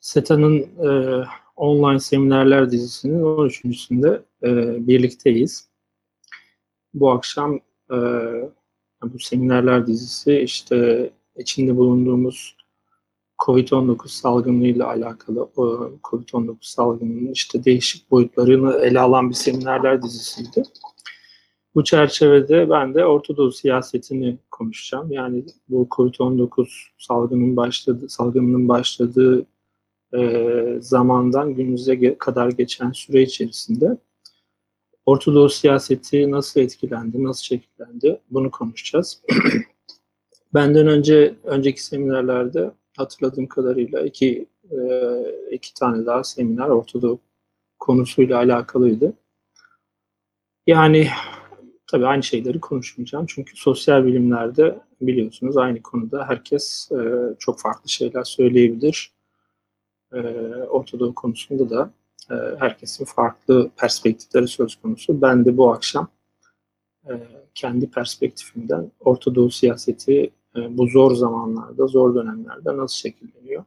SETA'nın e, online seminerler dizisinin 13.sünde e, birlikteyiz. Bu akşam e, bu seminerler dizisi işte içinde bulunduğumuz COVID-19 salgınıyla alakalı o COVID-19 salgınının işte değişik boyutlarını ele alan bir seminerler dizisiydi. Bu çerçevede ben de Orta siyasetini konuşacağım. Yani bu COVID-19 salgının başladığı, salgınının başladığı e, zamandan günümüze kadar geçen süre içerisinde Orta siyaseti nasıl etkilendi, nasıl şekillendi bunu konuşacağız. Benden önce önceki seminerlerde hatırladığım kadarıyla iki e, iki tane daha seminer Orta konusuyla alakalıydı. Yani tabii aynı şeyleri konuşmayacağım çünkü sosyal bilimlerde biliyorsunuz aynı konuda herkes e, çok farklı şeyler söyleyebilir e, Orta konusunda da e, herkesin farklı perspektifleri söz konusu. Ben de bu akşam e, kendi perspektifimden Orta Doğu siyaseti e, bu zor zamanlarda, zor dönemlerde nasıl şekilleniyor?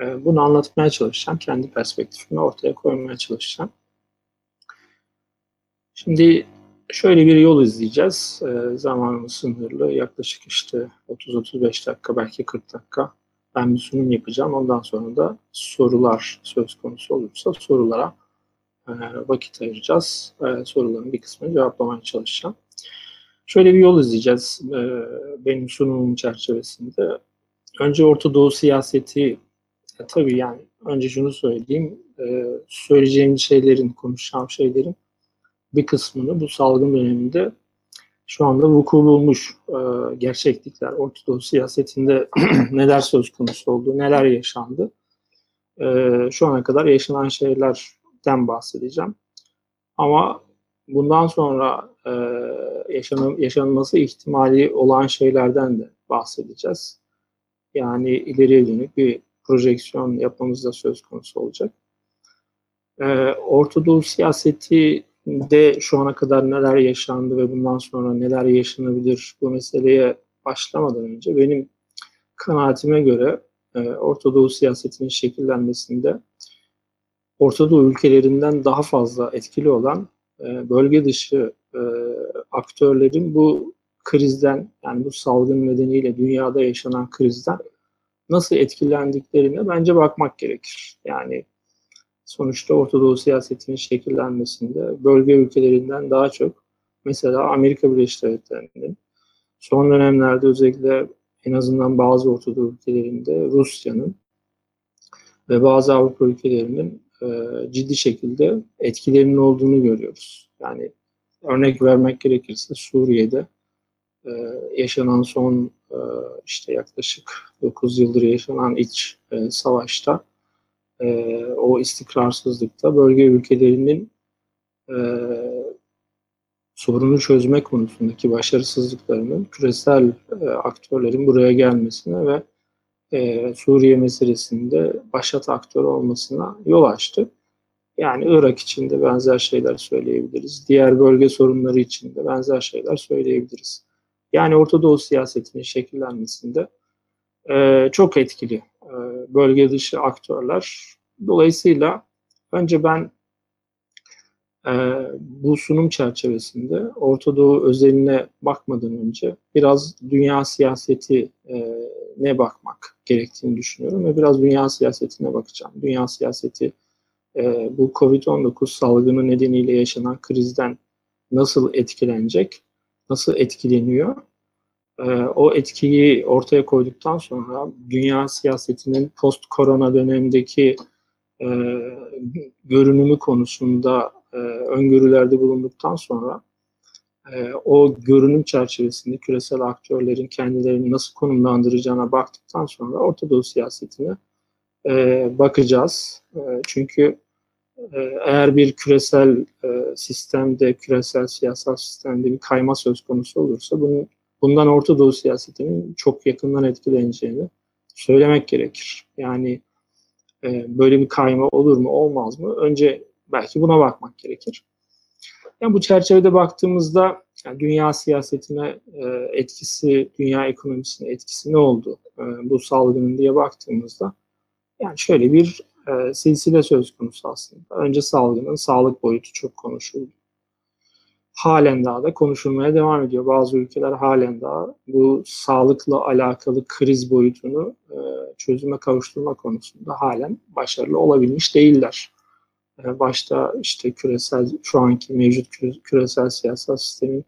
E, bunu anlatmaya çalışacağım. Kendi perspektifimi ortaya koymaya çalışacağım. Şimdi şöyle bir yol izleyeceğiz. E, zamanımız sınırlı. Yaklaşık işte 30-35 dakika, belki 40 dakika ben bir sunum yapacağım. Ondan sonra da sorular söz konusu olursa sorulara e, vakit ayıracağız. E, soruların bir kısmını cevaplamaya çalışacağım. Şöyle bir yol izleyeceğiz e, benim sunumum çerçevesinde. Önce Orta Doğu siyaseti, e, tabii yani önce şunu söyleyeyim, söyleyeceğim şeylerin, konuşacağım şeylerin bir kısmını bu salgın döneminde şu anda vuku bulmuş e, gerçeklikler, Orta Doğu siyasetinde neler söz konusu oldu, neler yaşandı. E, şu ana kadar yaşanan şeylerden bahsedeceğim. Ama bundan sonra e, yaşanım, yaşanması ihtimali olan şeylerden de bahsedeceğiz. Yani ileriye dönük bir projeksiyon yapmamız da söz konusu olacak. E, Orta Doğu siyaseti de şu ana kadar neler yaşandı ve bundan sonra neler yaşanabilir bu meseleye başlamadan önce benim kanaatime göre e, Orta Doğu siyasetinin şekillenmesinde Orta Doğu ülkelerinden daha fazla etkili olan e, bölge dışı e, aktörlerin bu krizden yani bu salgın nedeniyle dünyada yaşanan krizden nasıl etkilendiklerine bence bakmak gerekir. Yani sonuçta Orta Doğu siyasetinin şekillenmesinde bölge ülkelerinden daha çok mesela Amerika Birleşik Devletleri'nin son dönemlerde özellikle en azından bazı Orta Doğu ülkelerinde Rusya'nın ve bazı Avrupa ülkelerinin e, ciddi şekilde etkilerinin olduğunu görüyoruz. Yani örnek vermek gerekirse Suriye'de e, yaşanan son e, işte yaklaşık 9 yıldır yaşanan iç e, savaşta e, o istikrarsızlıkta bölge ülkelerinin e, sorunu çözme konusundaki başarısızlıklarının küresel e, aktörlerin buraya gelmesine ve e, Suriye meselesinde başat aktör olmasına yol açtı. Yani Irak için de benzer şeyler söyleyebiliriz. Diğer bölge sorunları için de benzer şeyler söyleyebiliriz. Yani Orta Doğu siyasetinin şekillenmesinde e, çok etkili bölge dışı aktörler. Dolayısıyla önce ben e, bu sunum çerçevesinde Orta Doğu özeline bakmadan önce biraz dünya siyaseti e, ne bakmak gerektiğini düşünüyorum ve biraz dünya siyasetine bakacağım. Dünya siyaseti e, bu COVID-19 salgını nedeniyle yaşanan krizden nasıl etkilenecek, nasıl etkileniyor e, o etkiyi ortaya koyduktan sonra dünya siyasetinin post korona dönemindeki e, görünümü konusunda e, öngörülerde bulunduktan sonra e, o görünüm çerçevesinde küresel aktörlerin kendilerini nasıl konumlandıracağına baktıktan sonra Orta Doğu siyasetine e, bakacağız. E, çünkü e, eğer bir küresel e, sistemde, küresel siyasal sistemde bir kayma söz konusu olursa bunun bundan Orta Doğu siyasetinin çok yakından etkileneceğini söylemek gerekir. Yani e, böyle bir kayma olur mu olmaz mı? Önce belki buna bakmak gerekir. Yani bu çerçevede baktığımızda yani dünya siyasetine e, etkisi, dünya ekonomisine etkisi ne oldu e, bu salgının diye baktığımızda Yani şöyle bir e, silsile söz konusu aslında. Önce salgının sağlık boyutu çok konuşuldu. Halen daha da konuşulmaya devam ediyor. Bazı ülkeler halen daha bu sağlıkla alakalı kriz boyutunu e, çözüme kavuşturma konusunda halen başarılı olabilmiş değiller. E, başta işte küresel, şu anki mevcut küresel siyasal sistemin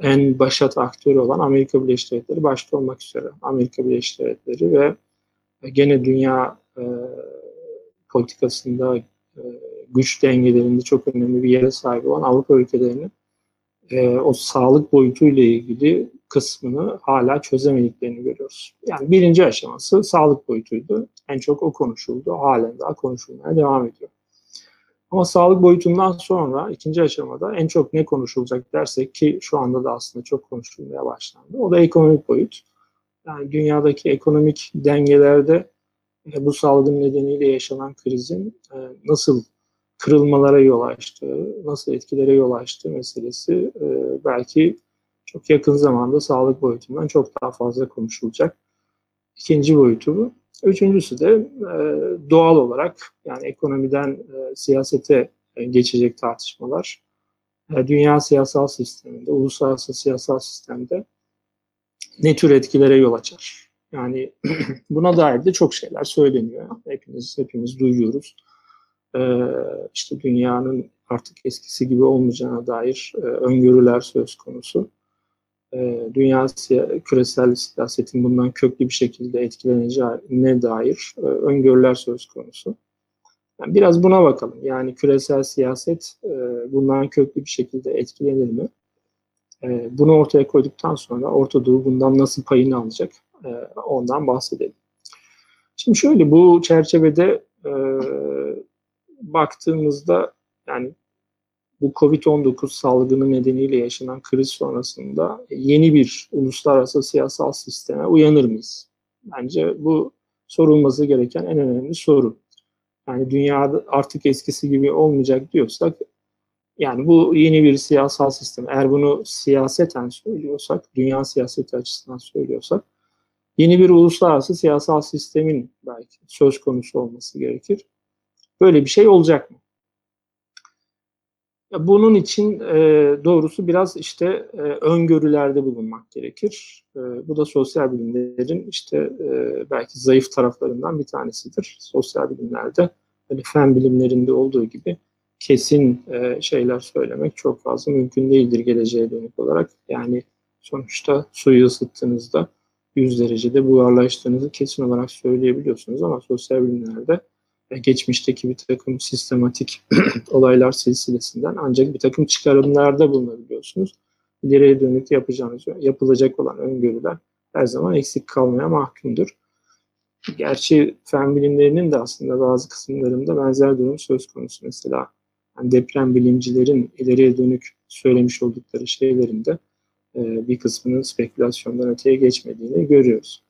en başat aktörü olan Amerika Birleşik Devletleri başta olmak üzere. Amerika Birleşik Devletleri ve gene dünya e, politikasında e, güç dengelerinde çok önemli bir yere sahip olan Avrupa ülkelerinin e, o sağlık boyutuyla ilgili kısmını hala çözemediklerini görüyoruz. Yani birinci aşaması sağlık boyutuydu. En çok o konuşuldu. Halen daha konuşulmaya devam ediyor. Ama sağlık boyutundan sonra ikinci aşamada en çok ne konuşulacak dersek ki şu anda da aslında çok konuşulmaya başlandı. O da ekonomik boyut. Yani dünyadaki ekonomik dengelerde e, bu salgın nedeniyle yaşanan krizin e, nasıl kırılmalara yol açtığı, nasıl etkilere yol açtığı meselesi e, belki çok yakın zamanda sağlık boyutundan çok daha fazla konuşulacak. İkinci boyutu bu. Üçüncüsü de e, doğal olarak yani ekonomiden e, siyasete e, geçecek tartışmalar. E, dünya siyasal sisteminde, uluslararası siyasal sistemde ne tür etkilere yol açar? Yani buna dair de çok şeyler söyleniyor. Hepimiz hepimiz duyuyoruz. Ee, işte dünyanın artık eskisi gibi olmayacağına dair e, öngörüler söz konusu. Ee, dünya küresel siyasetin bundan köklü bir şekilde etkileneceğine dair e, öngörüler söz konusu. Yani biraz buna bakalım. Yani küresel siyaset e, bundan köklü bir şekilde etkilenir mi? Bunu ortaya koyduktan sonra Orta Doğu bundan nasıl payını alacak? Ondan bahsedelim. Şimdi şöyle bu çerçevede baktığımızda yani bu Covid-19 salgını nedeniyle yaşanan kriz sonrasında yeni bir uluslararası siyasal sisteme uyanır mıyız? Bence bu sorulması gereken en önemli soru. Yani dünyada artık eskisi gibi olmayacak diyorsak yani bu yeni bir siyasal sistem. Eğer bunu siyaseten söylüyorsak, dünya siyaseti açısından söylüyorsak yeni bir uluslararası siyasal sistemin belki söz konusu olması gerekir. Böyle bir şey olacak mı? Bunun için e, doğrusu biraz işte e, öngörülerde bulunmak gerekir. E, bu da sosyal bilimlerin işte e, belki zayıf taraflarından bir tanesidir. Sosyal bilimlerde hani fen bilimlerinde olduğu gibi kesin e, şeyler söylemek çok fazla mümkün değildir geleceğe dönük olarak. Yani sonuçta suyu ısıttığınızda 100 derecede buharlaştığınızı kesin olarak söyleyebiliyorsunuz ama sosyal bilimlerde geçmişteki bir takım sistematik olaylar silsilesinden ancak bir takım çıkarımlarda bulunabiliyorsunuz. İleriye dönük yapacağınız, yapılacak olan öngörüler her zaman eksik kalmaya mahkumdur. Gerçi fen bilimlerinin de aslında bazı kısımlarında benzer durum söz konusu. Mesela yani deprem bilimcilerin ileriye dönük söylemiş oldukları şeylerin de e, bir kısmının spekülasyondan öteye geçmediğini görüyoruz.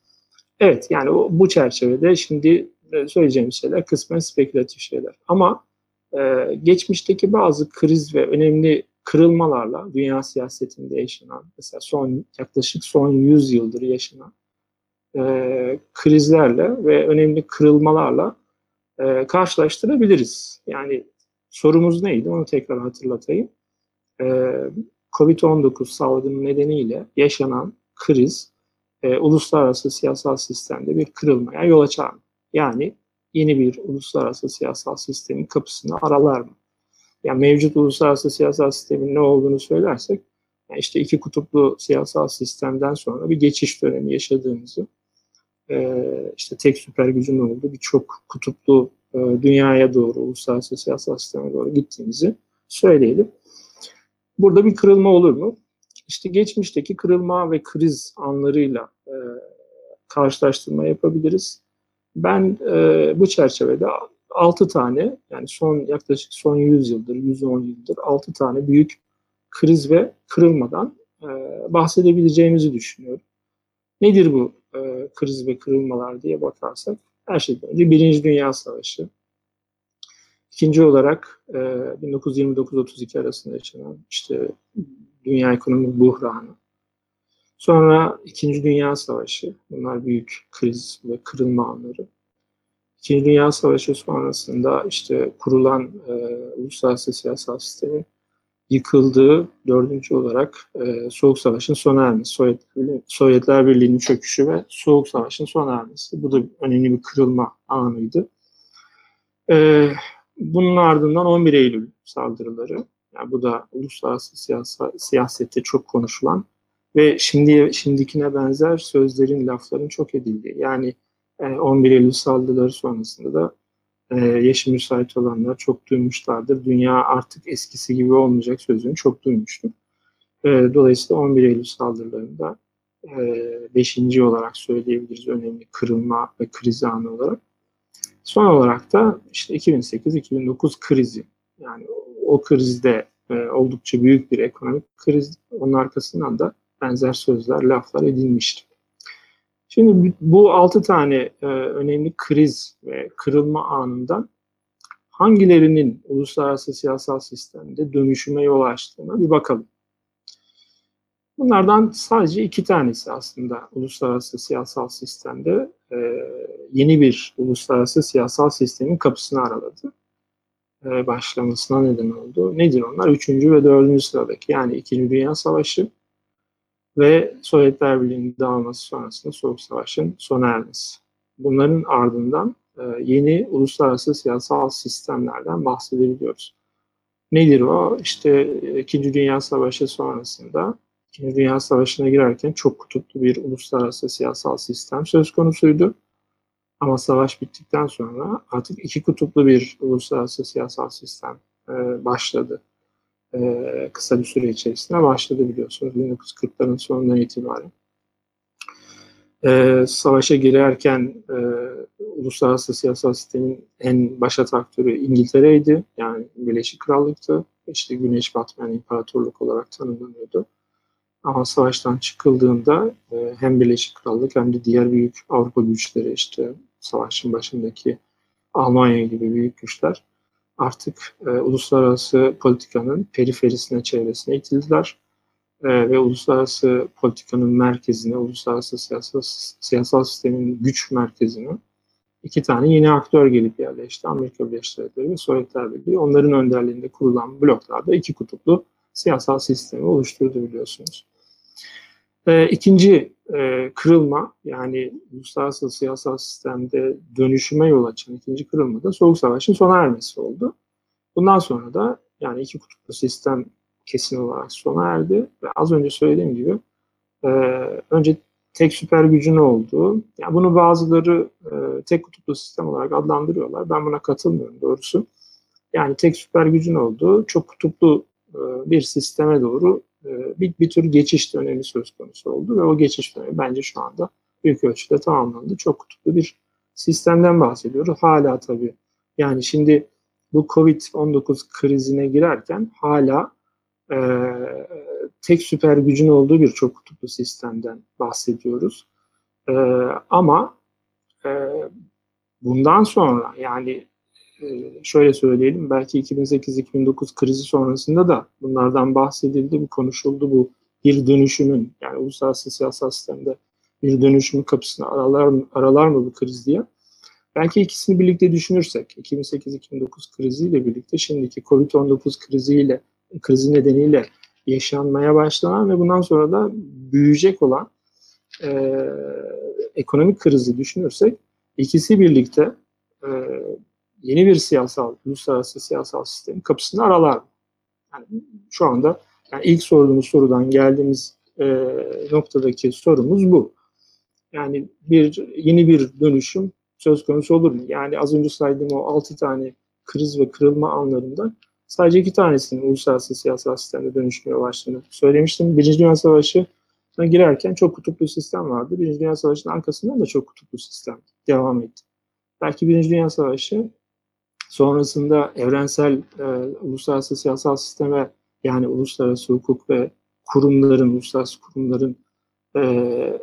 Evet yani bu çerçevede şimdi söyleyeceğim şeyler kısmen spekülatif şeyler. Ama e, geçmişteki bazı kriz ve önemli kırılmalarla dünya siyasetinde yaşanan mesela son yaklaşık son 100 yıldır yaşanan e, krizlerle ve önemli kırılmalarla e, karşılaştırabiliriz. Yani sorumuz neydi onu tekrar hatırlatayım. E, Covid-19 salgını nedeniyle yaşanan kriz e, uluslararası siyasal sistemde bir kırılmaya yol açar mı? Yani yeni bir uluslararası siyasal sistemin kapısını aralar mı? Yani mevcut uluslararası siyasal sistemin ne olduğunu söylersek, yani işte iki kutuplu siyasal sistemden sonra bir geçiş dönemi yaşadığımızı, e, işte tek süper gücün olduğu bir çok kutuplu e, dünyaya doğru, uluslararası siyasal sisteme doğru gittiğimizi söyleyelim. Burada bir kırılma olur mu? İşte geçmişteki kırılma ve kriz anlarıyla e, karşılaştırma yapabiliriz. Ben e, bu çerçevede 6 tane yani son yaklaşık son 100 yıldır, 110 yıldır 6 tane büyük kriz ve kırılmadan e, bahsedebileceğimizi düşünüyorum. Nedir bu e, kriz ve kırılmalar diye bakarsak her şeyden önce Birinci Dünya Savaşı, İkinci olarak e, 1929-32 arasında yaşanan işte dünya ekonomik buhranı. Sonra İkinci Dünya Savaşı, bunlar büyük kriz ve kırılma anları. İkinci Dünya Savaşı sonrasında işte kurulan e, uluslararası siyasal sistemin yıkıldığı dördüncü olarak e, Soğuk Savaş'ın sona ermesi, Sovyet, Sovyetler Birliği'nin çöküşü ve Soğuk Savaş'ın sona ermesi. Bu da önemli bir kırılma anıydı. E, bunun ardından 11 Eylül saldırıları, yani bu da uluslararası siyasa, siyasette çok konuşulan ve şimdi şimdikine benzer sözlerin, lafların çok edildiği. Yani 11 Eylül saldırıları sonrasında da e, yaşı müsait olanlar çok duymuşlardır. Dünya artık eskisi gibi olmayacak sözünü çok duymuştum. E, dolayısıyla 11 Eylül saldırılarında e, beşinci olarak söyleyebiliriz önemli kırılma ve kriz anı olarak. Son olarak da işte 2008-2009 krizi. Yani o, krizde e, oldukça büyük bir ekonomik kriz. Onun arkasından da benzer sözler, laflar edilmişti. Şimdi bu altı tane e, önemli kriz ve kırılma anından hangilerinin uluslararası siyasal sistemde dönüşüme yol açtığına bir bakalım. Bunlardan sadece iki tanesi aslında uluslararası siyasal sistemde e, yeni bir uluslararası siyasal sistemin kapısını araladı. E, başlamasına neden oldu. Nedir onlar? Üçüncü ve dördüncü sıradaki yani İkinci Dünya Savaşı ve Sovyetler Birliği'nin dağılması sonrasında Soğuk Savaş'ın sona ermesi. Bunların ardından e, yeni uluslararası siyasal sistemlerden bahsedebiliyoruz. Nedir o? İşte İkinci Dünya Savaşı sonrasında İkinci Dünya Savaşı'na girerken çok kutuplu bir uluslararası siyasal sistem söz konusuydu. Ama savaş bittikten sonra artık iki kutuplu bir uluslararası siyasal sistem e, başladı e, kısa bir süre içerisinde başladı biliyorsunuz 1940'ların sonundan itibaren. E, savaşa girerken e, uluslararası siyasal sistemin en başat aktörü İngiltere'ydi. Yani Birleşik Krallık'tı. İşte Güneş batmayan imparatorluk olarak tanımlanıyordu. Ama savaştan çıkıldığında e, hem Birleşik Krallık hem de diğer büyük Avrupa güçleri işte savaşın başındaki Almanya gibi büyük güçler artık e, uluslararası politikanın periferisine, çevresine itildiler. E, ve uluslararası politikanın merkezine, uluslararası siyasal, siyasal sistemin güç merkezine iki tane yeni aktör gelip yerleşti. Amerika Birleşik Devletleri ve Sovyetler Birliği. Onların önderliğinde kurulan bloklarda iki kutuplu siyasal sistemi oluşturdu biliyorsunuz. E, ikinci e, kırılma yani uluslararası siyasal sistemde dönüşüme yol açan ikinci kırılma da Soğuk Savaş'ın sona ermesi oldu. Bundan sonra da yani iki kutuplu sistem kesin olarak sona erdi ve az önce söylediğim gibi e, önce tek süper gücün olduğu, yani bunu bazıları e, tek kutuplu sistem olarak adlandırıyorlar. Ben buna katılmıyorum doğrusu. Yani tek süper gücün olduğu çok kutuplu e, bir sisteme doğru bir, bir tür geçiş dönemi söz konusu oldu ve o geçiş dönemi bence şu anda büyük ölçüde tamamlandı. Çok kutuplu bir sistemden bahsediyoruz. Hala tabii yani şimdi bu Covid-19 krizine girerken hala e, tek süper gücün olduğu bir çok kutuplu sistemden bahsediyoruz. E, ama e, bundan sonra yani şöyle söyleyelim belki 2008-2009 krizi sonrasında da bunlardan bahsedildi, bu konuşuldu bu bir dönüşümün yani uluslararası siyasal sistemde bir dönüşümün kapısını aralar mı, aralar mı bu kriz diye. Belki ikisini birlikte düşünürsek 2008-2009 kriziyle birlikte şimdiki Covid-19 kriziyle krizi nedeniyle yaşanmaya başlanan ve bundan sonra da büyüyecek olan e, ekonomik krizi düşünürsek ikisi birlikte e, yeni bir siyasal, uluslararası siyasal sistemin kapısını aralar. Yani şu anda yani ilk sorduğumuz sorudan geldiğimiz e, noktadaki sorumuz bu. Yani bir yeni bir dönüşüm söz konusu olur mu? Yani az önce saydığım o altı tane kriz ve kırılma anlarında sadece iki tanesinin uluslararası siyasal sistemde dönüşmeye başladığını söylemiştim. Birinci Dünya Savaşı girerken çok kutuplu sistem vardı. Birinci Dünya Savaşı'nın arkasından da çok kutuplu sistem devam etti. Belki Birinci Dünya Savaşı sonrasında evrensel e, uluslararası siyasal sisteme yani uluslararası hukuk ve kurumların, uluslararası kurumların e,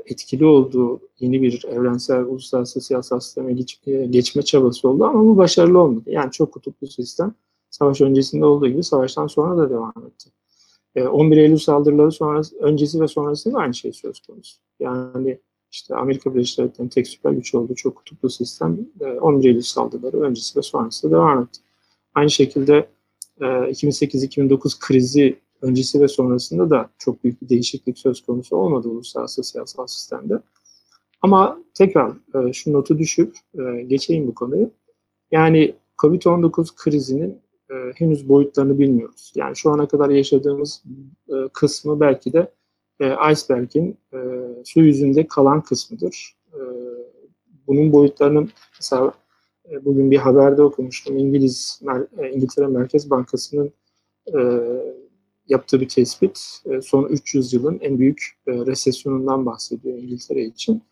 etkili olduğu yeni bir evrensel uluslararası siyasal sisteme geç, e, geçme çabası oldu ama bu başarılı olmadı. Yani çok kutuplu sistem savaş öncesinde olduğu gibi savaştan sonra da devam etti. 11 Eylül saldırıları sonrası, öncesi ve sonrasında aynı şey söz konusu. Yani işte Amerika Birleşik Devletleri'nin tek süper güç olduğu çok kutuplu sistem e, 11 Eylül saldırıları öncesi ve sonrası devam etti. Aynı şekilde e, 2008-2009 krizi öncesi ve sonrasında da çok büyük bir değişiklik söz konusu olmadı uluslararası siyasal sistemde. Ama tekrar e, şu notu düşüp e, geçeyim bu konuyu. Yani COVID-19 krizinin e, henüz boyutlarını bilmiyoruz. Yani şu ana kadar yaşadığımız e, kısmı belki de e, iceberg'in e, su yüzünde kalan kısmıdır. E, bunun boyutlarını mesela e, bugün bir haberde okumuştum. İngiliz e, İngiltere Merkez Bankası'nın e, yaptığı bir tespit. E, son 300 yılın en büyük e, resesyonundan bahsediyor İngiltere için.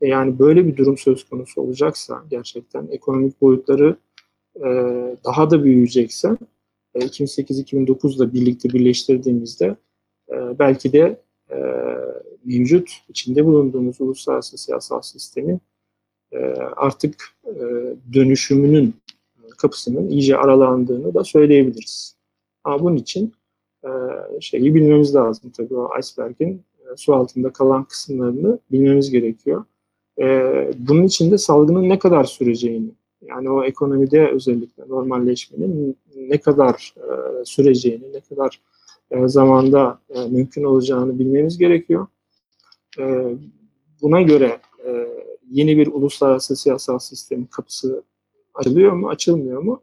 E, yani böyle bir durum söz konusu olacaksa gerçekten ekonomik boyutları e, daha da büyüyecekse e, 2008-2009'la birlikte birleştirdiğimizde e, belki de e, mevcut içinde bulunduğumuz uluslararası siyasal sistemin e, artık e, dönüşümünün kapısının iyice aralandığını da söyleyebiliriz. Ama bunun için e, şeyi bilmemiz lazım tabii o iceberg'in e, su altında kalan kısımlarını bilmemiz gerekiyor. E, bunun için de salgının ne kadar süreceğini, yani o ekonomide özellikle normalleşmenin ne kadar e, süreceğini, ne kadar e, zamanda e, mümkün olacağını bilmemiz gerekiyor. E, buna göre e, yeni bir uluslararası siyasal sistemin kapısı açılıyor mu, açılmıyor mu?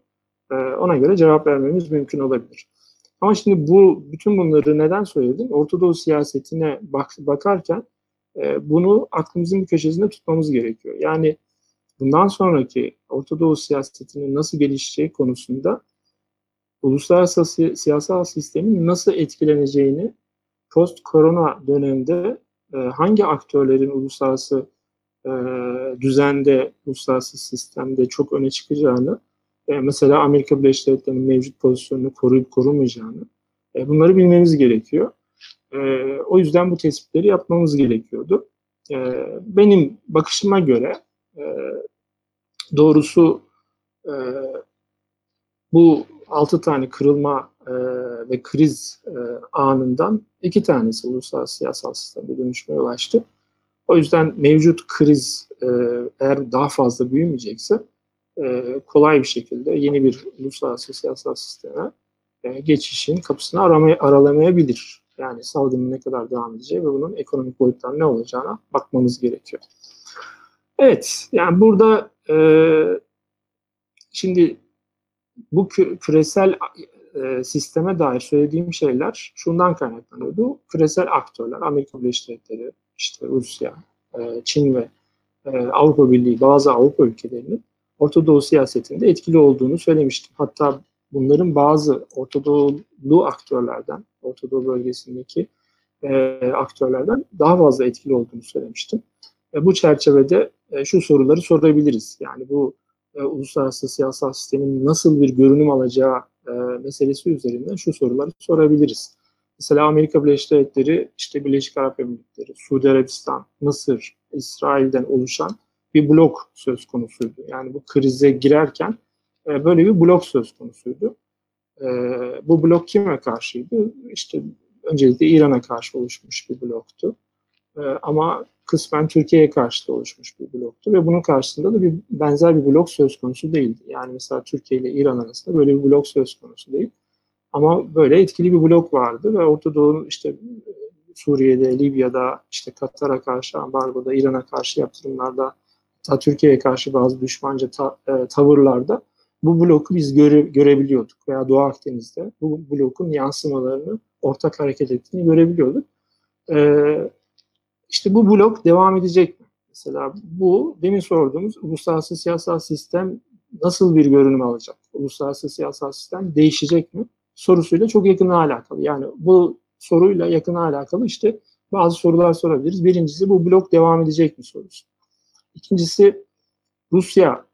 E, ona göre cevap vermemiz mümkün olabilir. Ama şimdi bu bütün bunları neden söyledim? Ortadoğu siyasetine bak, bakarken e, bunu aklımızın bir köşesinde tutmamız gerekiyor. Yani bundan sonraki Ortadoğu siyasetinin nasıl gelişeceği konusunda uluslararası si- siyasal sistemin nasıl etkileneceğini post korona dönemde e, hangi aktörlerin uluslararası e, düzende, uluslararası sistemde çok öne çıkacağını, e, mesela Amerika Birleşik Devletleri'nin mevcut pozisyonunu koruyup korumayacağını, e, bunları bilmemiz gerekiyor. O yüzden bu tespitleri yapmamız gerekiyordu. Benim bakışıma göre doğrusu bu altı tane kırılma e, ve kriz e, anından iki tanesi uluslararası siyasal sistemde dönüşmeye yol açtı. O yüzden mevcut kriz e, eğer daha fazla büyümeyecekse e, kolay bir şekilde yeni bir uluslararası siyasal sisteme e, geçişin kapısını aramaya, aralamayabilir. Yani salgının ne kadar devam edeceği ve bunun ekonomik boyuttan ne olacağına bakmamız gerekiyor. Evet, yani burada e, şimdi bu küresel e, sisteme dair söylediğim şeyler şundan kaynaklanıyordu. Küresel aktörler, Amerika Birleşik Devletleri, işte Rusya, e, Çin ve e, Avrupa Birliği, bazı Avrupa ülkelerinin Orta Doğu siyasetinde etkili olduğunu söylemiştim. Hatta bunların bazı Orta Doğulu aktörlerden, Orta Doğu bölgesindeki aktörlerden daha fazla etkili olduğunu söylemiştim. E, bu çerçevede şu soruları sorabiliriz. Yani bu uluslararası siyasal sistemin nasıl bir görünüm alacağı e, meselesi üzerinden şu soruları sorabiliriz. Mesela Amerika Birleşik Devletleri, işte Birleşik Arap Emirlikleri, Suudi Arabistan, Mısır, İsrail'den oluşan bir blok söz konusuydu. Yani bu krize girerken e, böyle bir blok söz konusuydu. E, bu blok kime karşıydı? İşte öncelikle İran'a karşı oluşmuş bir bloktu. E, ama kısmen Türkiye'ye karşı da oluşmuş bir bloktu ve bunun karşısında da bir benzer bir blok söz konusu değildi. Yani mesela Türkiye ile İran arasında böyle bir blok söz konusu değil. Ama böyle etkili bir blok vardı ve Orta Doğu'nun işte Suriye'de, Libya'da, işte Katar'a karşı ambargoda, İran'a karşı yaptırımlarda, hatta Türkiye'ye karşı bazı düşmanca ta, e, tavırlarda bu bloku biz göre, görebiliyorduk veya Doğu Akdeniz'de bu blokun yansımalarını ortak hareket ettiğini görebiliyorduk. E, işte bu blok devam edecek mi? Mesela bu demin sorduğumuz uluslararası siyasal sistem nasıl bir görünüm alacak? Uluslararası siyasal sistem değişecek mi? Sorusuyla çok yakın alakalı. Yani bu soruyla yakın alakalı işte bazı sorular sorabiliriz. Birincisi bu blok devam edecek mi sorusu. İkincisi Rusya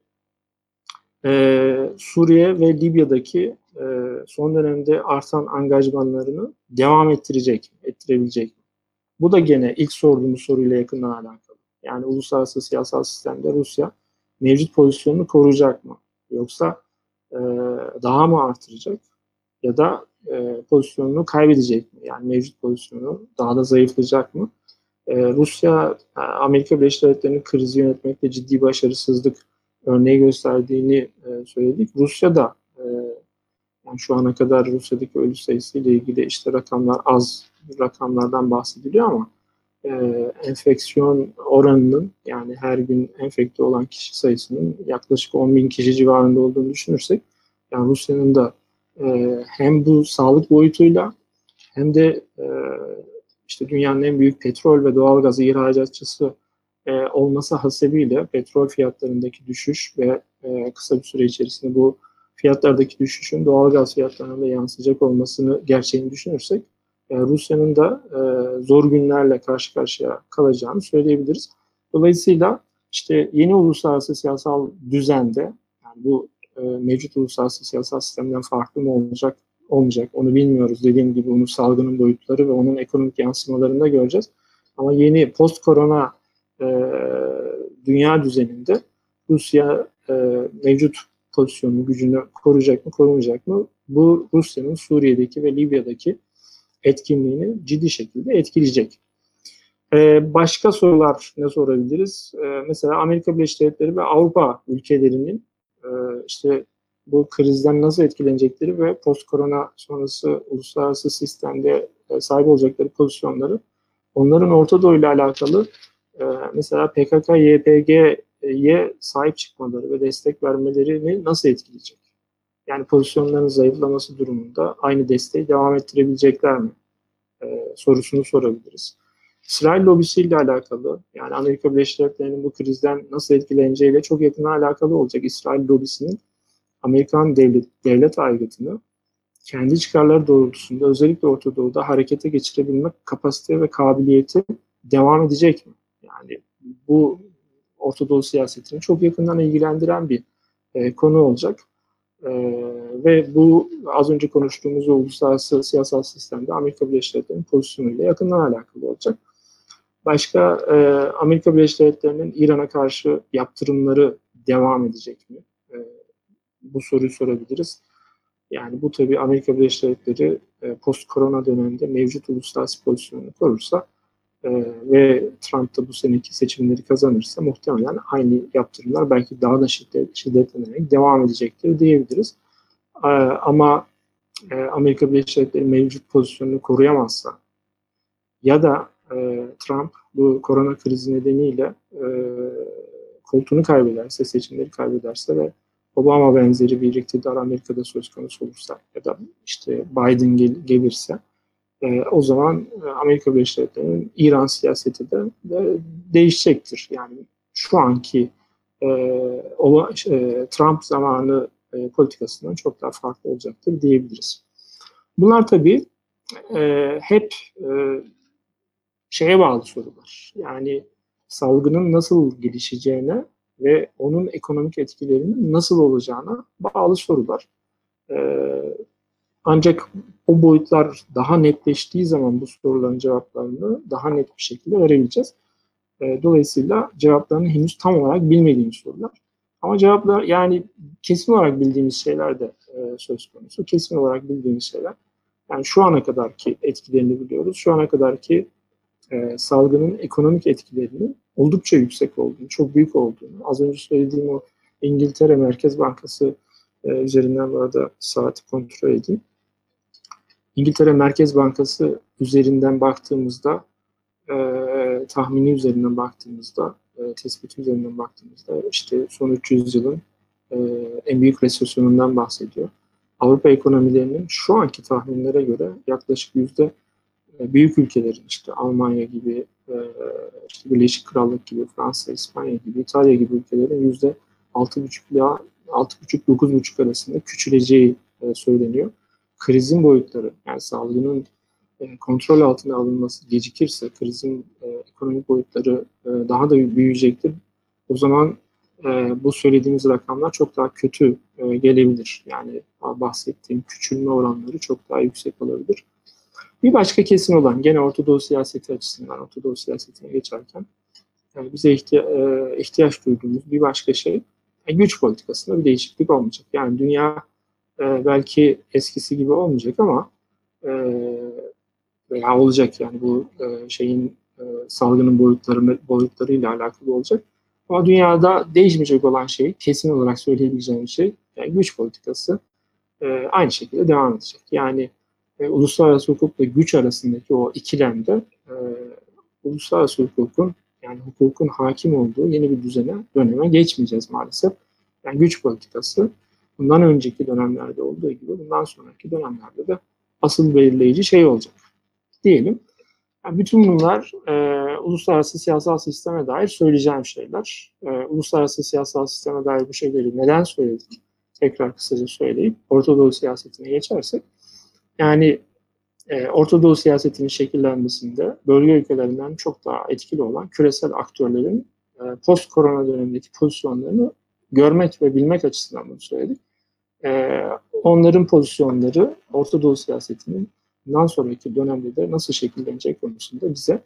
e, Suriye ve Libya'daki e, son dönemde artan angajmanlarını devam ettirecek mi, ettirebilecek mi? Bu da gene ilk sorduğumuz soruyla yakından alakalı. Yani uluslararası siyasal sistemde Rusya mevcut pozisyonunu koruyacak mı? Yoksa e, daha mı artıracak? Ya da e, pozisyonunu kaybedecek mi? Yani mevcut pozisyonu daha da zayıflayacak mı? Rusya, Amerika Birleşik Devletleri'nin krizi yönetmekte ciddi başarısızlık örneği gösterdiğini söyledik. Rusya da şu ana kadar Rusya'daki ölü sayısı ile ilgili işte rakamlar az rakamlardan bahsediliyor ama e, enfeksiyon oranının yani her gün enfekte olan kişi sayısının yaklaşık 10 bin kişi civarında olduğunu düşünürsek yani Rusya'nın da e, hem bu sağlık boyutuyla hem de e, işte dünyanın en büyük petrol ve doğal gazı ihracatçısı e, olması hasebiyle petrol fiyatlarındaki düşüş ve e, kısa bir süre içerisinde bu fiyatlardaki düşüşün doğal gaz fiyatlarına da yansıyacak olmasını gerçeğini düşünürsek e, Rusya'nın da e, zor günlerle karşı karşıya kalacağını söyleyebiliriz. Dolayısıyla işte yeni uluslararası siyasal düzende yani bu e, mevcut uluslararası siyasal sistemden farklı mı olacak olmayacak onu bilmiyoruz. Dediğim gibi onun salgının boyutları ve onun ekonomik yansımalarını da göreceğiz. Ama yeni post korona e, dünya düzeninde Rusya e, mevcut pozisyonunu, gücünü koruyacak mı, korumayacak mı? Bu Rusya'nın Suriye'deki ve Libya'daki etkinliğini ciddi şekilde etkileyecek. Ee, başka sorular ne sorabiliriz? Ee, mesela Amerika Birleşik Devletleri ve Avrupa ülkelerinin e, işte bu krizden nasıl etkilenecekleri ve post korona sonrası uluslararası sistemde e, sahip olacakları pozisyonları onların Orta Doğu ile alakalı e, mesela PKK, YPG'ye sahip çıkmaları ve destek vermelerini nasıl etkileyecek? Yani pozisyonların zayıflaması durumunda aynı desteği devam ettirebilecekler mi? E, sorusunu sorabiliriz. İsrail lobisiyle alakalı, yani Amerika Birleşik Devletleri'nin bu krizden nasıl etkileneceğiyle çok yakın alakalı olacak. İsrail lobisinin Amerikan devlet, devlet aygıtını kendi çıkarları doğrultusunda özellikle Orta Doğu'da harekete geçirebilmek kapasite ve kabiliyeti devam edecek mi? Yani bu Orta Doğu siyasetini çok yakından ilgilendiren bir e, konu olacak. E, ve bu az önce konuştuğumuz uluslararası siyasal sistemde Amerika Birleşik Devletleri'nin pozisyonuyla yakından alakalı olacak. Başka e, Amerika Birleşik Devletleri'nin İran'a karşı yaptırımları devam edecek mi? E, bu soruyu sorabiliriz. Yani bu tabii Amerika Birleşik Devletleri e, post-korona döneminde mevcut uluslararası pozisyonunu korursa e, ve Trump da bu seneki seçimleri kazanırsa muhtemelen aynı yaptırımlar belki daha da şiddet, şiddetlenerek devam edecektir diyebiliriz. E, ama e, Amerika Birleşik Devletleri mevcut pozisyonunu koruyamazsa ya da e, Trump bu korona krizi nedeniyle e, koltuğunu kaybederse, seçimleri kaybederse ve Obama benzeri bir iktidar Amerika'da söz konusu olursa ya da işte Biden gel- gelirse e, o zaman e, Amerika Birleşik Devletleri'nin İran siyaseti de, de değişecektir. Yani şu anki e, o, e, Trump zamanı e, politikasından çok daha farklı olacaktır diyebiliriz. Bunlar tabii e, hep e, şeye bağlı sorular. Yani salgının nasıl gelişeceğine ve onun ekonomik etkilerinin nasıl olacağına bağlı sorular. Ee, ancak o boyutlar daha netleştiği zaman bu soruların cevaplarını daha net bir şekilde verebileceğiz. Ee, dolayısıyla cevaplarını henüz tam olarak bilmediğimiz sorular. Ama cevaplar yani kesin olarak bildiğimiz şeyler de e, söz konusu. Kesin olarak bildiğimiz şeyler. Yani şu ana kadarki etkilerini biliyoruz. Şu ana kadarki e, salgının ekonomik etkilerinin oldukça yüksek olduğunu, çok büyük olduğunu, az önce söylediğim o İngiltere Merkez Bankası e, üzerinden bu arada saati kontrol edeyim. İngiltere Merkez Bankası üzerinden baktığımızda, e, tahmini üzerinden baktığımızda, e, tespiti üzerinden baktığımızda işte son 300 yılın e, en büyük resesyonundan bahsediyor. Avrupa ekonomilerinin şu anki tahminlere göre yaklaşık yüzde e, büyük ülkelerin işte Almanya gibi, e, işte Birleşik Krallık gibi, Fransa, İspanya gibi, İtalya gibi ülkelerin yüzde 6,5 ila 6,5-9,5 arasında küçüleceği e, söyleniyor. Krizin boyutları yani salgının kontrol altına alınması gecikirse krizin ekonomik boyutları daha da büyüyecektir. O zaman bu söylediğimiz rakamlar çok daha kötü gelebilir. Yani bahsettiğim küçülme oranları çok daha yüksek olabilir. Bir başka kesim olan gene Orta siyaseti açısından Orta siyasetine geçerken yani bize ihtiya e, ihtiyaç duyduğumuz bir başka şey güç politikasında bir değişiklik olmayacak. Yani dünya e, belki eskisi gibi olmayacak ama e, veya olacak yani bu e, şeyin e, salgının boyutları boyutlarıyla alakalı olacak. Ama dünyada değişmeyecek olan şey, kesin olarak söyleyebileceğim şey, yani güç politikası e, aynı şekilde devam edecek. Yani e, uluslararası hukukla güç arasındaki o ikilemde e, uluslararası hukukun yani hukukun hakim olduğu yeni bir düzene, döneme geçmeyeceğiz maalesef. Yani güç politikası bundan önceki dönemlerde olduğu gibi bundan sonraki dönemlerde de asıl belirleyici şey olacak. Diyelim. Yani bütün bunlar e, uluslararası siyasal sisteme dair söyleyeceğim şeyler. E, uluslararası siyasal sisteme dair bu şeyleri neden söyledik? Tekrar kısaca söyleyip Orta Doğu siyasetine geçersek. Yani e, Orta Doğu siyasetinin şekillenmesinde bölge ülkelerinden çok daha etkili olan küresel aktörlerin e, post korona dönemindeki pozisyonlarını görmek ve bilmek açısından bunu söyledik. E, onların pozisyonları Orta Doğu siyasetinin bundan sonraki dönemde de nasıl şekillenecek konusunda bize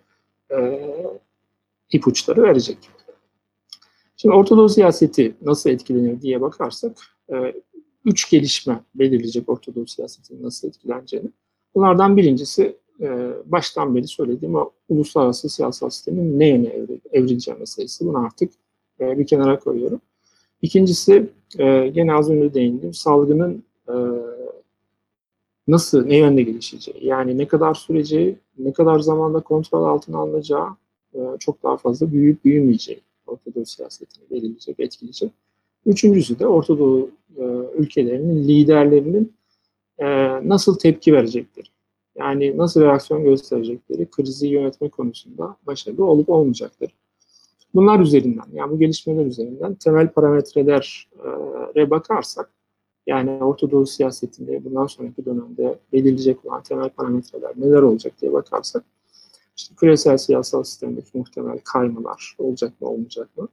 e, ipuçları verecek. Şimdi Orta Doğu siyaseti nasıl etkilenir diye bakarsak e, üç gelişme belirleyecek Orta Doğu siyasetinin nasıl etkileneceğini. Bunlardan birincisi e, baştan beri söylediğim o uluslararası siyasal sistemin ne yöne evrileceği meselesi. Bunu artık e, bir kenara koyuyorum. İkincisi e, gene az önce değindim salgının e, nasıl, ne yönde gelişeceği, yani ne kadar süreceği, ne kadar zamanda kontrol altına alınacağı e, çok daha fazla büyüyüp büyümeyeceği Orta Doğu siyasetini belirleyecek, etkileyecek. Üçüncüsü de Orta Doğu e, ülkelerinin liderlerinin e, nasıl tepki verecekleri. Yani nasıl reaksiyon gösterecekleri, krizi yönetme konusunda başarılı olup olmayacakları. Bunlar üzerinden, yani bu gelişmeler üzerinden temel parametrelere bakarsak, yani Orta Doğu siyasetinde bundan sonraki dönemde belirleyecek olan temel parametreler neler olacak diye bakarsak, işte küresel siyasal sistemdeki muhtemel kaymalar olacak mı olmayacak mı?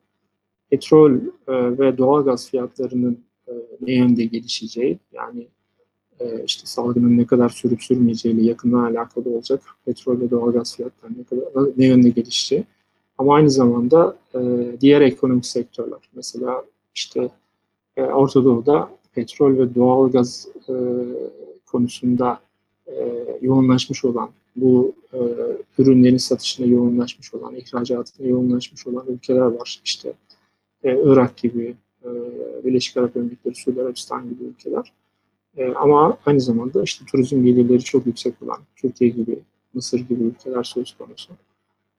Petrol e, ve doğalgaz fiyatlarının e, ne yönde gelişeceği, yani e, işte salgının ne kadar sürüp sürmeyeceğiyle yakından alakalı olacak. Petrol ve doğalgaz fiyatları ne kadar ne yönde gelişeceği. Ama aynı zamanda e, diğer ekonomik sektörler, mesela işte e, Orta Doğu'da petrol ve doğalgaz e, konusunda e, yoğunlaşmış olan, bu e, ürünlerin satışına yoğunlaşmış olan, ihracatına yoğunlaşmış olan ülkeler var. İşte e, Irak gibi, e, Birleşik Arap Emirlikleri, Suudi Arabistan gibi ülkeler. E, ama aynı zamanda işte turizm gelirleri çok yüksek olan Türkiye gibi, Mısır gibi ülkeler söz konusu.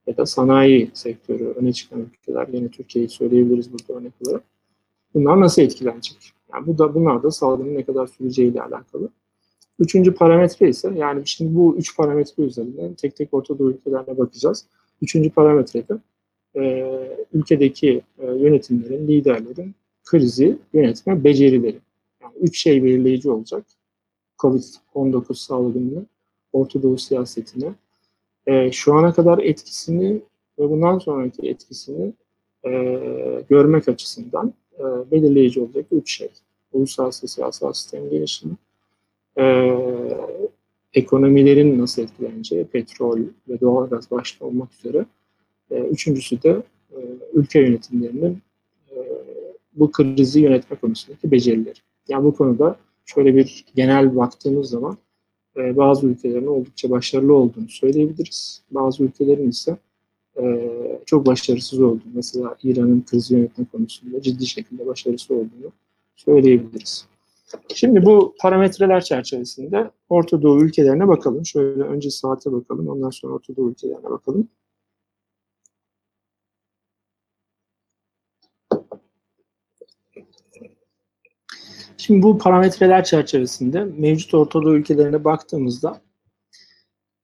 Ya da sanayi sektörü öne çıkan ülkeler, yine Türkiye'yi söyleyebiliriz burada örnek olarak. Bunlar nasıl etkilenecek? Yani bu da bunlar da salgının ne kadar süreceğiyle alakalı. Üçüncü parametre ise yani şimdi bu üç parametre üzerinden tek tek Orta Doğu ülkelerine bakacağız. Üçüncü parametrede e, ülkedeki e, yönetimlerin, liderlerin krizi yönetme becerileri. Yani üç şey belirleyici olacak. Covid-19 salgını, Orta Doğu siyasetine, e, şu ana kadar etkisini ve bundan sonraki etkisini e, görmek açısından e, belirleyici olacak üç şey. Uluslararası siyasal sistem gelişimi, e, ekonomilerin nasıl etkileneceği, petrol ve doğalgaz başta olmak üzere. E, üçüncüsü de e, ülke yönetimlerinin e, bu krizi yönetme konusundaki becerileri. Yani bu konuda şöyle bir genel baktığımız zaman e, bazı ülkelerin oldukça başarılı olduğunu söyleyebiliriz. Bazı ülkelerin ise e, çok başarısız olduğunu, mesela İran'ın krizi yönetme konusunda ciddi şekilde başarısız olduğunu söyleyebiliriz. Şimdi bu parametreler çerçevesinde Orta Doğu ülkelerine bakalım. Şöyle önce saate bakalım, ondan sonra Orta Doğu ülkelerine bakalım. Şimdi bu parametreler çerçevesinde mevcut Orta Doğu ülkelerine baktığımızda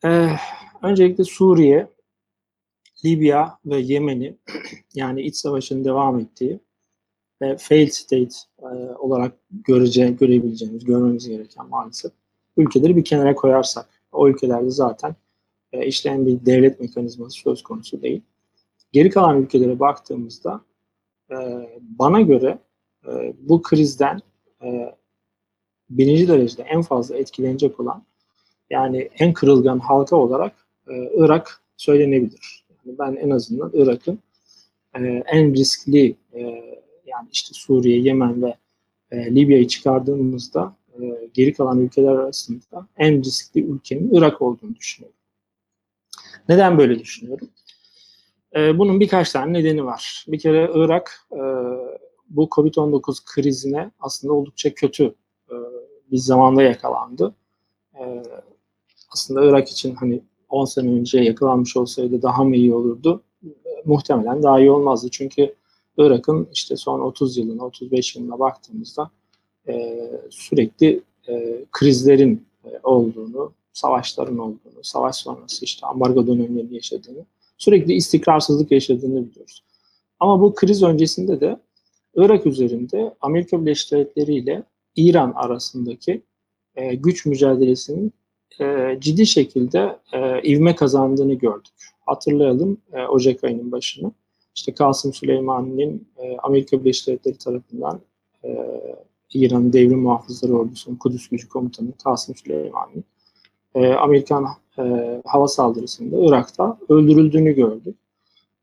e, öncelikle Suriye, Libya ve Yemen'i yani iç savaşın devam ettiği ve failed state e, olarak görece, görebileceğimiz, görmemiz gereken maalesef ülkeleri bir kenara koyarsak o ülkelerde zaten e, işleyen bir devlet mekanizması söz konusu değil. Geri kalan ülkelere baktığımızda e, bana göre e, bu krizden e, birinci derecede en fazla etkilenecek olan yani en kırılgan halka olarak e, Irak söylenebilir. Yani ben en azından Irak'ın e, en riskli e, yani işte Suriye, Yemen ve e, Libya'yı çıkardığımızda e, geri kalan ülkeler arasında en riskli ülkenin Irak olduğunu düşünüyorum. Neden böyle düşünüyorum? E, bunun birkaç tane nedeni var. Bir kere Irak e, bu Covid-19 krizine aslında oldukça kötü e, bir zamanda yakalandı. E, aslında Irak için hani 10 sene önce yakalanmış olsaydı daha mı iyi olurdu? E, muhtemelen daha iyi olmazdı. Çünkü Irak'ın işte son 30 yılına, 35 yılına baktığımızda sürekli krizlerin olduğunu, savaşların olduğunu, savaş sonrası işte ambargo dönemlerini yaşadığını, sürekli istikrarsızlık yaşadığını biliyoruz. Ama bu kriz öncesinde de Irak üzerinde Amerika Birleşik Devletleri ile İran arasındaki e, güç mücadelesinin e, ciddi şekilde e, ivme kazandığını gördük. Hatırlayalım e, Ocak ayının başını. İşte Kasım Süleymani'nin e, Amerika Birleşik Devletleri tarafından e, İran Devrim Muhafızları Ordusu'nun Kudüs Gücü Komutanı Kasım Süleymani e, Amerikan e, hava saldırısında Irak'ta öldürüldüğünü gördük.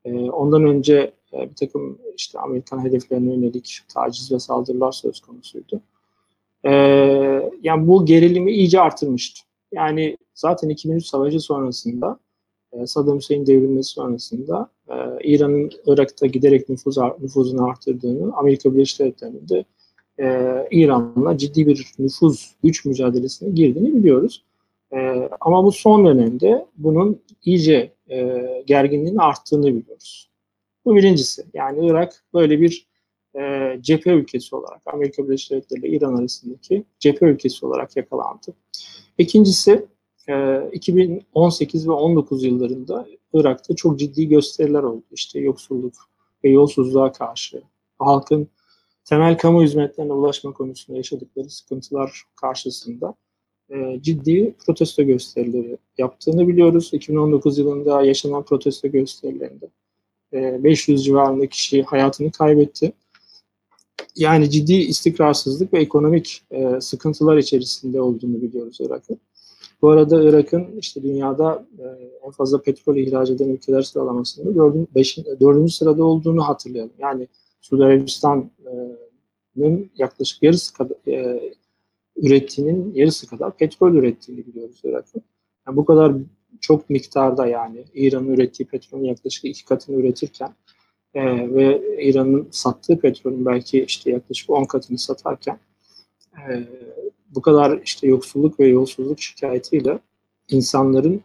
E, ondan önce bir takım işte Amerikan hedeflerine yönelik taciz ve saldırılar söz konusuydu. E, yani bu gerilimi iyice artırmıştı. Yani zaten 2003 Savaşı sonrasında e, Saddam Hüseyin devrilmesi sonrasında e, İran'ın Irak'ta giderek nüfuz, nüfuzunu arttırdığını, Amerika Birleşik Devletleri'nin de e, İran'la ciddi bir nüfuz güç mücadelesine girdiğini biliyoruz. Ama bu son dönemde bunun iyice gerginliğin arttığını biliyoruz. Bu birincisi. Yani Irak böyle bir e, cephe ülkesi olarak Amerika Birleşik Devletleri ile İran arasındaki cephe ülkesi olarak yakalandı. İkincisi e, 2018 ve 19 yıllarında Irak'ta çok ciddi gösteriler oldu. İşte yoksulluk ve yolsuzluğa karşı halkın temel kamu hizmetlerine ulaşma konusunda yaşadıkları sıkıntılar karşısında e, ciddi protesto gösterileri yaptığını biliyoruz. 2019 yılında yaşanan protesto gösterilerinde e, 500 civarında kişi hayatını kaybetti. Yani ciddi istikrarsızlık ve ekonomik e, sıkıntılar içerisinde olduğunu biliyoruz Irak'ın. Bu arada Irak'ın işte dünyada e, en fazla petrol ihraç eden ülkeler sıralamasında dördüncü sırada olduğunu hatırlayalım. Yani Suudi Arabistan'ın yaklaşık yarısı kadar e, ürettiğinin yarısı kadar petrol ürettiğini biliyoruz Irak'ın. Yani bu kadar çok miktarda yani İran'ın ürettiği petrolün yaklaşık iki katını üretirken e, ve İran'ın sattığı petrolün belki işte yaklaşık 10 katını satarken e, bu kadar işte yoksulluk ve yolsuzluk şikayetiyle insanların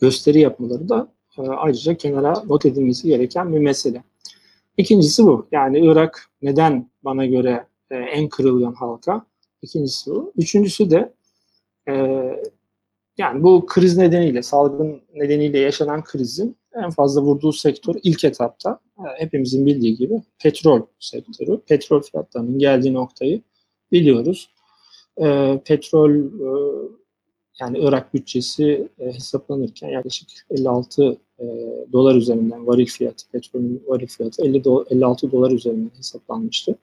gösteri yapmaları da e, ayrıca kenara not edilmesi gereken bir mesele. İkincisi bu. Yani Irak neden bana göre e, en kırılgan halka? İkincisi bu. Üçüncüsü de e, yani bu kriz nedeniyle, salgın nedeniyle yaşanan krizin en fazla vurduğu sektör ilk etapta e, hepimizin bildiği gibi petrol sektörü. Petrol fiyatlarının geldiği noktayı biliyoruz. E, petrol e, yani Irak bütçesi e, hesaplanırken yaklaşık 56 e, dolar üzerinden varil fiyatı, petrolün varil fiyatı 50 do, 56 dolar üzerinden hesaplanmıştı.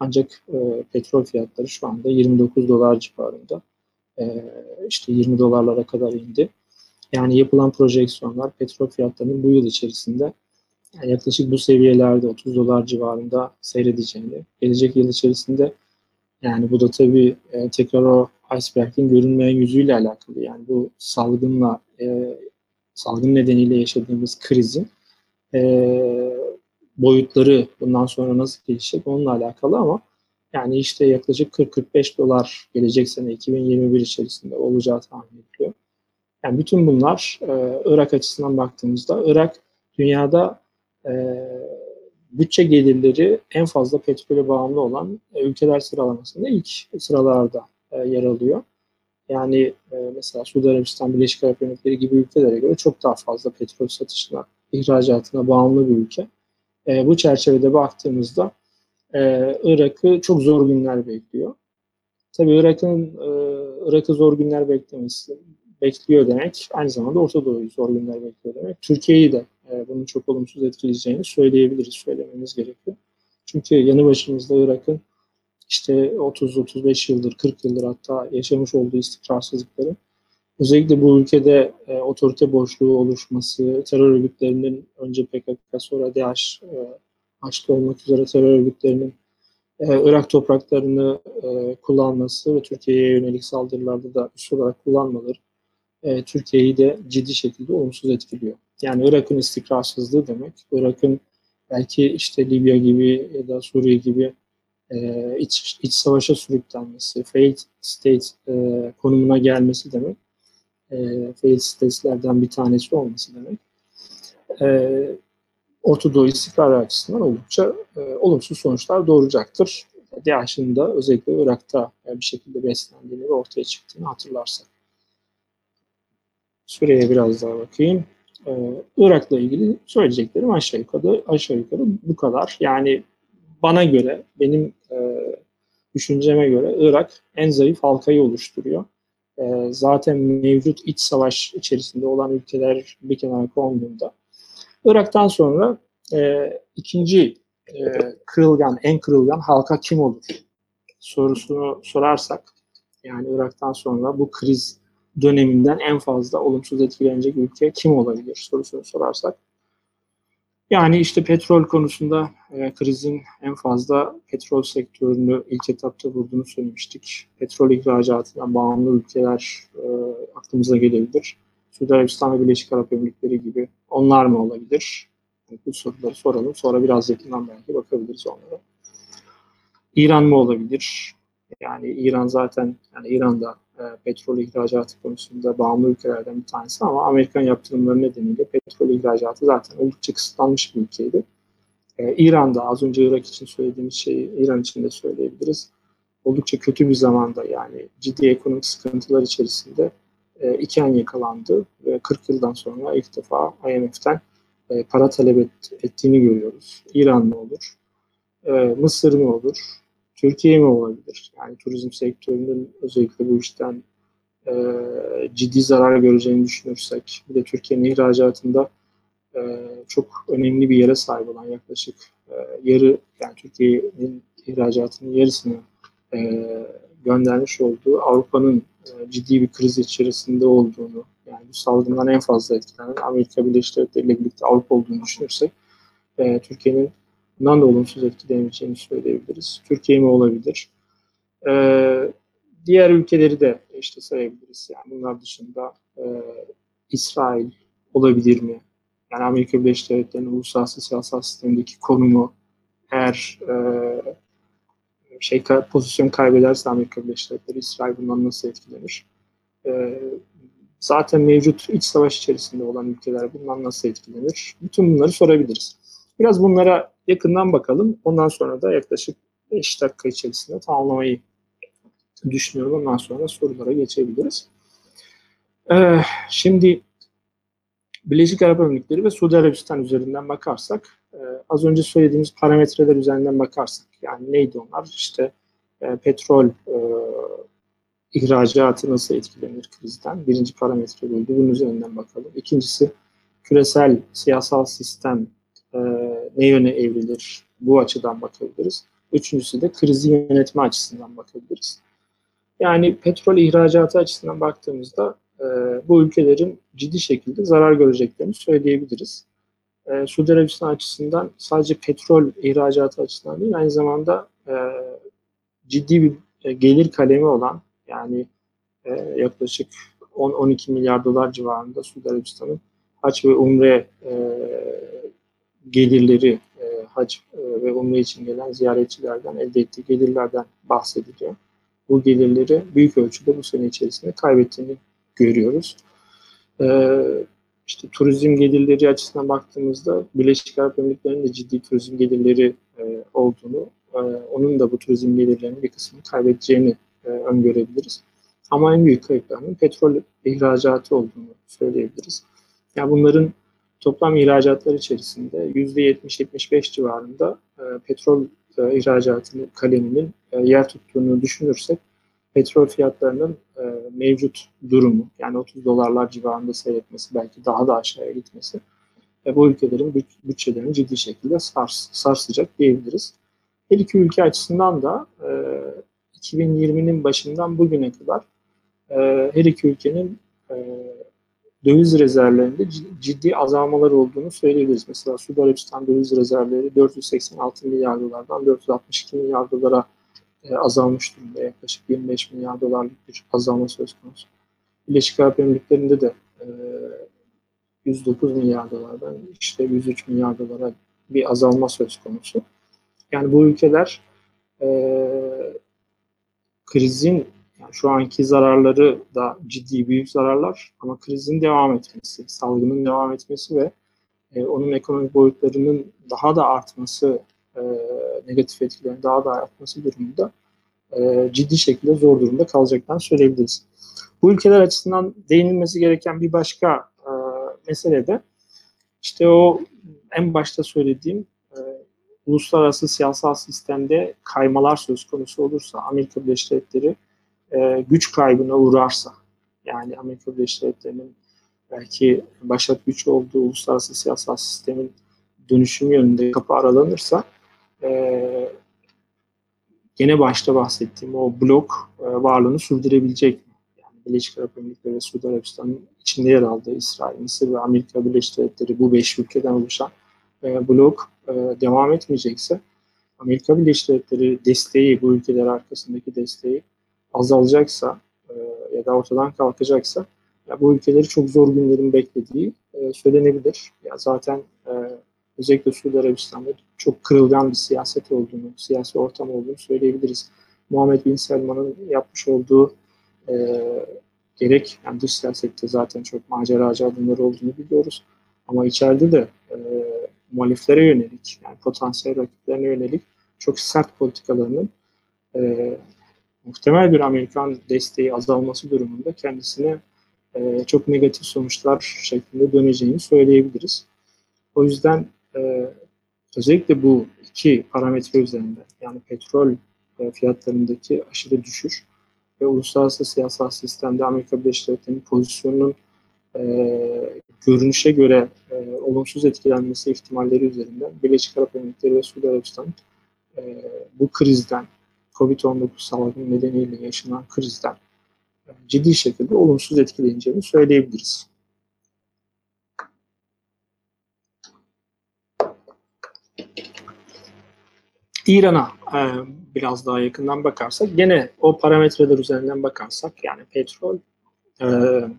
Ancak e, petrol fiyatları şu anda 29 dolar civarında. E, işte 20 dolarlara kadar indi. Yani yapılan projeksiyonlar petrol fiyatlarının bu yıl içerisinde yani yaklaşık bu seviyelerde 30 dolar civarında seyredeceğini, gelecek yıl içerisinde yani bu da tabii e, tekrar o iceberg'in görünmeyen yüzüyle alakalı. Yani bu salgınla e, salgın nedeniyle yaşadığımız krizin e, boyutları bundan sonra nasıl gelişecek onunla alakalı ama yani işte yaklaşık 40-45 dolar gelecek sene 2021 içerisinde olacağı tahmin ediliyor. Yani bütün bunlar e, Irak açısından baktığımızda Irak dünyada e, bütçe gelirleri en fazla petrole bağımlı olan e, ülkeler sıralamasında ilk sıralarda e, yer alıyor. Yani e, mesela Suudi Arabistan, Birleşik Arap Emirlikleri gibi ülkelere göre çok daha fazla petrol satışına, ihracatına bağımlı bir ülke. E, bu çerçevede baktığımızda e, Irak'ı çok zor günler bekliyor. Tabii Irak'ın e, Irak'ı zor günler beklemesi bekliyor demek aynı zamanda Orta Doğu'yu zor günler bekliyor demek. Türkiye'yi de e, bunun çok olumsuz etkileyeceğini söyleyebiliriz, söylememiz gerekiyor. Çünkü yanı başımızda Irak'ın işte 30-35 yıldır, 40 yıldır hatta yaşamış olduğu istikrarsızlıkları Özellikle bu ülkede e, otorite boşluğu oluşması, terör örgütlerinin önce PKK sonra DAEŞ e, başta olmak üzere terör örgütlerinin e, Irak topraklarını e, kullanması ve Türkiye'ye yönelik saldırılarda da üst olarak kullanmaları e, Türkiye'yi de ciddi şekilde olumsuz etkiliyor. Yani Irak'ın istikrarsızlığı demek. Irak'ın belki işte Libya gibi ya da Suriye gibi e, iç, iç savaşa sürüklenmesi, failed state e, konumuna gelmesi demek. E, failed states'lerden bir tanesi olması demek. E, Orta Doğu istikrarı açısından oldukça e, olumsuz sonuçlar doğuracaktır. DAEŞ'in de özellikle Irak'ta bir şekilde beslendiğini ve ortaya çıktığını hatırlarsak. Suriye'ye biraz daha bakayım. Ee, Irak'la ilgili söyleyeceklerim aşağı yukarı aşağı yukarı bu kadar. Yani bana göre, benim e, düşünceme göre Irak en zayıf halkayı oluşturuyor. E, zaten mevcut iç savaş içerisinde olan ülkeler bir kenara konduğunda Irak'tan sonra e, ikinci e, kırılgan, en kırılgan halka kim olur sorusunu sorarsak yani Irak'tan sonra bu kriz döneminden en fazla olumsuz etkilenecek ülke kim olabilir sorusunu sorarsak yani işte petrol konusunda e, krizin en fazla petrol sektörünü ilk etapta vurduğunu söylemiştik. Petrol ihracatından bağımlı ülkeler e, aklımıza gelebilir. Suudi Arabistan ve Birleşik Arap Emirlikleri gibi onlar mı olabilir? Bu soruları soralım. Sonra biraz yakından belki bakabiliriz onlara. İran mı olabilir? Yani İran zaten yani İran'da e, petrol ihracatı konusunda bağımlı ülkelerden bir tanesi ama Amerikan yaptırımları nedeniyle petrol ihracatı zaten oldukça kısıtlanmış bir ülkeydi. E, İran'da az önce Irak için söylediğimiz şeyi İran için de söyleyebiliriz. Oldukça kötü bir zamanda yani ciddi ekonomik sıkıntılar içerisinde e, yakalandı ve 40 yıldan sonra ilk defa IMF'den e, para talep et, ettiğini görüyoruz. İran mı olur? E, Mısır mı olur? Türkiye mi olabilir? Yani turizm sektörünün özellikle bu işten e, ciddi zarar göreceğini düşünürsek, bir de Türkiye'nin ihracatında e, çok önemli bir yere sahip olan yaklaşık e, yarı, yani Türkiye'nin ihracatının yarısını e, göndermiş olduğu Avrupa'nın e, ciddi bir kriz içerisinde olduğunu, yani bu salgından en fazla etkilenen Amerika Birleşik Devletleri ile birlikte Avrupa olduğunu düşünürsek, e, Türkiye'nin bundan da olumsuz etkileneceğini söyleyebiliriz. Türkiye mi olabilir? E, diğer ülkeleri de işte sayabiliriz. Yani bunlar dışında e, İsrail olabilir mi? Yani Amerika Birleşik Devletleri'nin uluslararası siyasal sistemindeki konumu eğer e, şey pozisyon kaybederse Amerika Birleşik Devletleri İsrail bundan nasıl etkilenir? E, zaten mevcut iç savaş içerisinde olan ülkeler bundan nasıl etkilenir? Bütün bunları sorabiliriz. Biraz bunlara yakından bakalım. Ondan sonra da yaklaşık 5 dakika içerisinde tamamlamayı düşünüyorum. Ondan sonra sorulara geçebiliriz. Ee, şimdi Birleşik Arap Emirlikleri ve Suudi Arabistan üzerinden bakarsak, e, az önce söylediğimiz parametreler üzerinden bakarsak, yani neydi onlar? İşte e, petrol e, ihracatı nasıl etkilenir krizden? Birinci parametre buydu. Bunun üzerinden bakalım. İkincisi küresel siyasal sistem e, ne yöne evrilir? Bu açıdan bakabiliriz. Üçüncüsü de krizi yönetme açısından bakabiliriz. Yani petrol ihracatı açısından baktığımızda e, bu ülkelerin ciddi şekilde zarar göreceklerini söyleyebiliriz. E, Suudi Arabistan açısından sadece petrol ihracatı açısından değil, aynı zamanda e, ciddi bir e, gelir kalemi olan yani e, yaklaşık 10-12 milyar dolar civarında Suudi Arabistan'ın haç ve umre e, gelirleri e, hac e, ve umre için gelen ziyaretçilerden elde ettiği gelirlerden bahsediliyor. Bu gelirleri büyük ölçüde bu sene içerisinde kaybettiğini görüyoruz. E, işte turizm gelirleri açısından baktığımızda Birleşik Arap Emirlikleri'nin de ciddi turizm gelirleri e, olduğunu, e, onun da bu turizm gelirlerinin bir kısmını kaybedeceğini e, öngörebiliriz. Ama en büyük kayıplarının petrol ihracatı olduğunu söyleyebiliriz. Yani bunların toplam ihracatlar içerisinde %70-75 civarında e, petrol e, ihracatının kaleminin e, yer tuttuğunu düşünürsek petrol fiyatlarının e, mevcut durumu yani 30 dolarlar civarında seyretmesi belki daha da aşağıya gitmesi e, bu ülkelerin büt, bütçelerini ciddi şekilde sars, sarsacak diyebiliriz. Her iki ülke açısından da e, 2020'nin başından bugüne kadar e, her iki ülkenin e, döviz rezervlerinde ciddi azalmalar olduğunu söyleyebiliriz. Mesela Suudi Arabistan döviz rezervleri 486 milyar dolardan 462 milyar dolara azalmış durumda. Yaklaşık 25 milyar dolarlık bir azalma söz konusu. Birleşik Arap Emirlikleri'nde de e, 109 milyar dolardan işte 103 milyar dolara bir azalma söz konusu. Yani bu ülkeler e, krizin yani şu anki zararları da ciddi büyük zararlar ama krizin devam etmesi, salgının devam etmesi ve e, onun ekonomik boyutlarının daha da artması, e, negatif etkilerin daha da artması durumunda e, ciddi şekilde zor durumda kalacaklarını söyleyebiliriz. Bu ülkeler açısından değinilmesi gereken bir başka e, mesele de işte o en başta söylediğim e, uluslararası siyasal sistemde kaymalar söz konusu olursa Amerika Birleşik Devletleri e, güç kaybına uğrarsa yani Amerika Birleşik Devletleri'nin belki başat güç olduğu uluslararası siyasal sistemin dönüşüm yönünde kapı aralanırsa e, gene başta bahsettiğim o blok e, varlığını sürdürebilecek mi? Yani Birleşik Arap Emirlikleri ve Suudi Arabistan'ın içinde yer aldığı İsrail, Mısır ve Amerika Birleşik Devletleri bu beş ülkeden oluşan e, blok e, devam etmeyecekse Amerika Birleşik Devletleri desteği, bu ülkeler arkasındaki desteği azalacaksa e, ya da ortadan kalkacaksa ya bu ülkeleri çok zor günlerin beklediği e, söylenebilir. Ya zaten e, özellikle Suudi Arabistan'da çok kırılgan bir siyaset olduğunu, siyasi ortam olduğunu söyleyebiliriz. Muhammed Bin Selman'ın yapmış olduğu e, gerek yani dış siyasette zaten çok maceracı adımları olduğunu biliyoruz. Ama içeride de e, muhaliflere yönelik, yani potansiyel rakiplerine yönelik çok sert politikalarının e, muhtemel bir Amerikan desteği azalması durumunda kendisine e, çok negatif sonuçlar şeklinde döneceğini söyleyebiliriz. O yüzden e, özellikle bu iki parametre üzerinde yani petrol e, fiyatlarındaki aşırı düşüş ve uluslararası siyasal sistemde Amerika Birleşik Devletleri'nin pozisyonunun e, görünüşe göre e, olumsuz etkilenmesi ihtimalleri üzerinden Birleşik Arap Emirlikleri ve Suudi Arabistan e, bu krizden COVID-19 salgını nedeniyle yaşanan krizden e, ciddi şekilde olumsuz etkileneceğini söyleyebiliriz. İran'a e, biraz daha yakından bakarsak gene o parametreler üzerinden bakarsak yani petrol, e,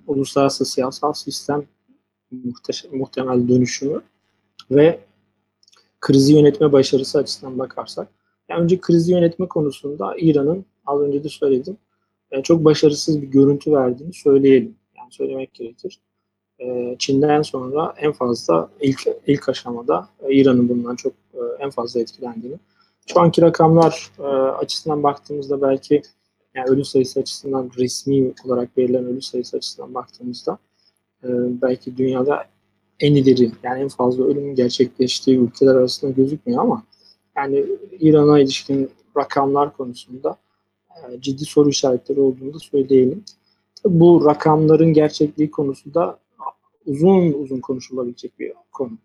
uluslararası siyasal sistem muhtemel dönüşümü ve krizi yönetme başarısı açısından bakarsak yani önce krizi yönetme konusunda İran'ın az önce de söyledim yani çok başarısız bir görüntü verdiğini söyleyelim. Yani söylemek gerekir. E, Çin'den sonra en fazla ilk ilk aşamada İran'ın bundan çok e, en fazla etkilendiğini şu anki rakamlar e, açısından baktığımızda belki yani ölü sayısı açısından resmi olarak verilen ölü sayısı açısından baktığımızda e, belki dünyada en ileri yani en fazla ölümün gerçekleştiği ülkeler arasında gözükmüyor ama yani İran'a ilişkin rakamlar konusunda e, ciddi soru işaretleri olduğunu da söyleyelim. Bu rakamların gerçekliği konusu da uzun uzun konuşulabilecek bir konu.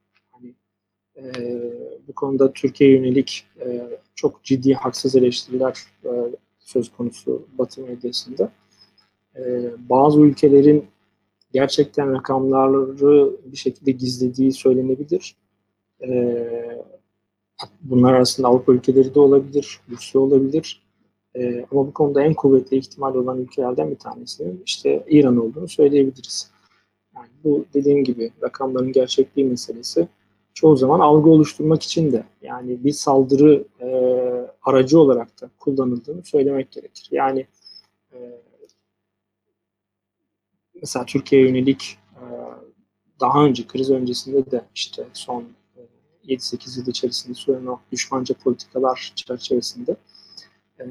E, bu konuda Türkiye yönelik e, çok ciddi haksız eleştiriler e, söz konusu Batı medyasında. E, bazı ülkelerin gerçekten rakamları bir şekilde gizlediği söylenebilir. E, bunlar arasında Avrupa ülkeleri de olabilir, Rusya olabilir. E, ama bu konuda en kuvvetli ihtimal olan ülkelerden bir tanesinin işte İran olduğunu söyleyebiliriz. Yani bu dediğim gibi rakamların gerçekliği meselesi çoğu zaman algı oluşturmak için de yani bir saldırı e, aracı olarak da kullanıldığını söylemek gerekir. Yani e, mesela Türkiye yönelik e, daha önce kriz öncesinde de işte son e, 7-8 yıl içerisinde süren düşmanca politikalar çerçevesinde e,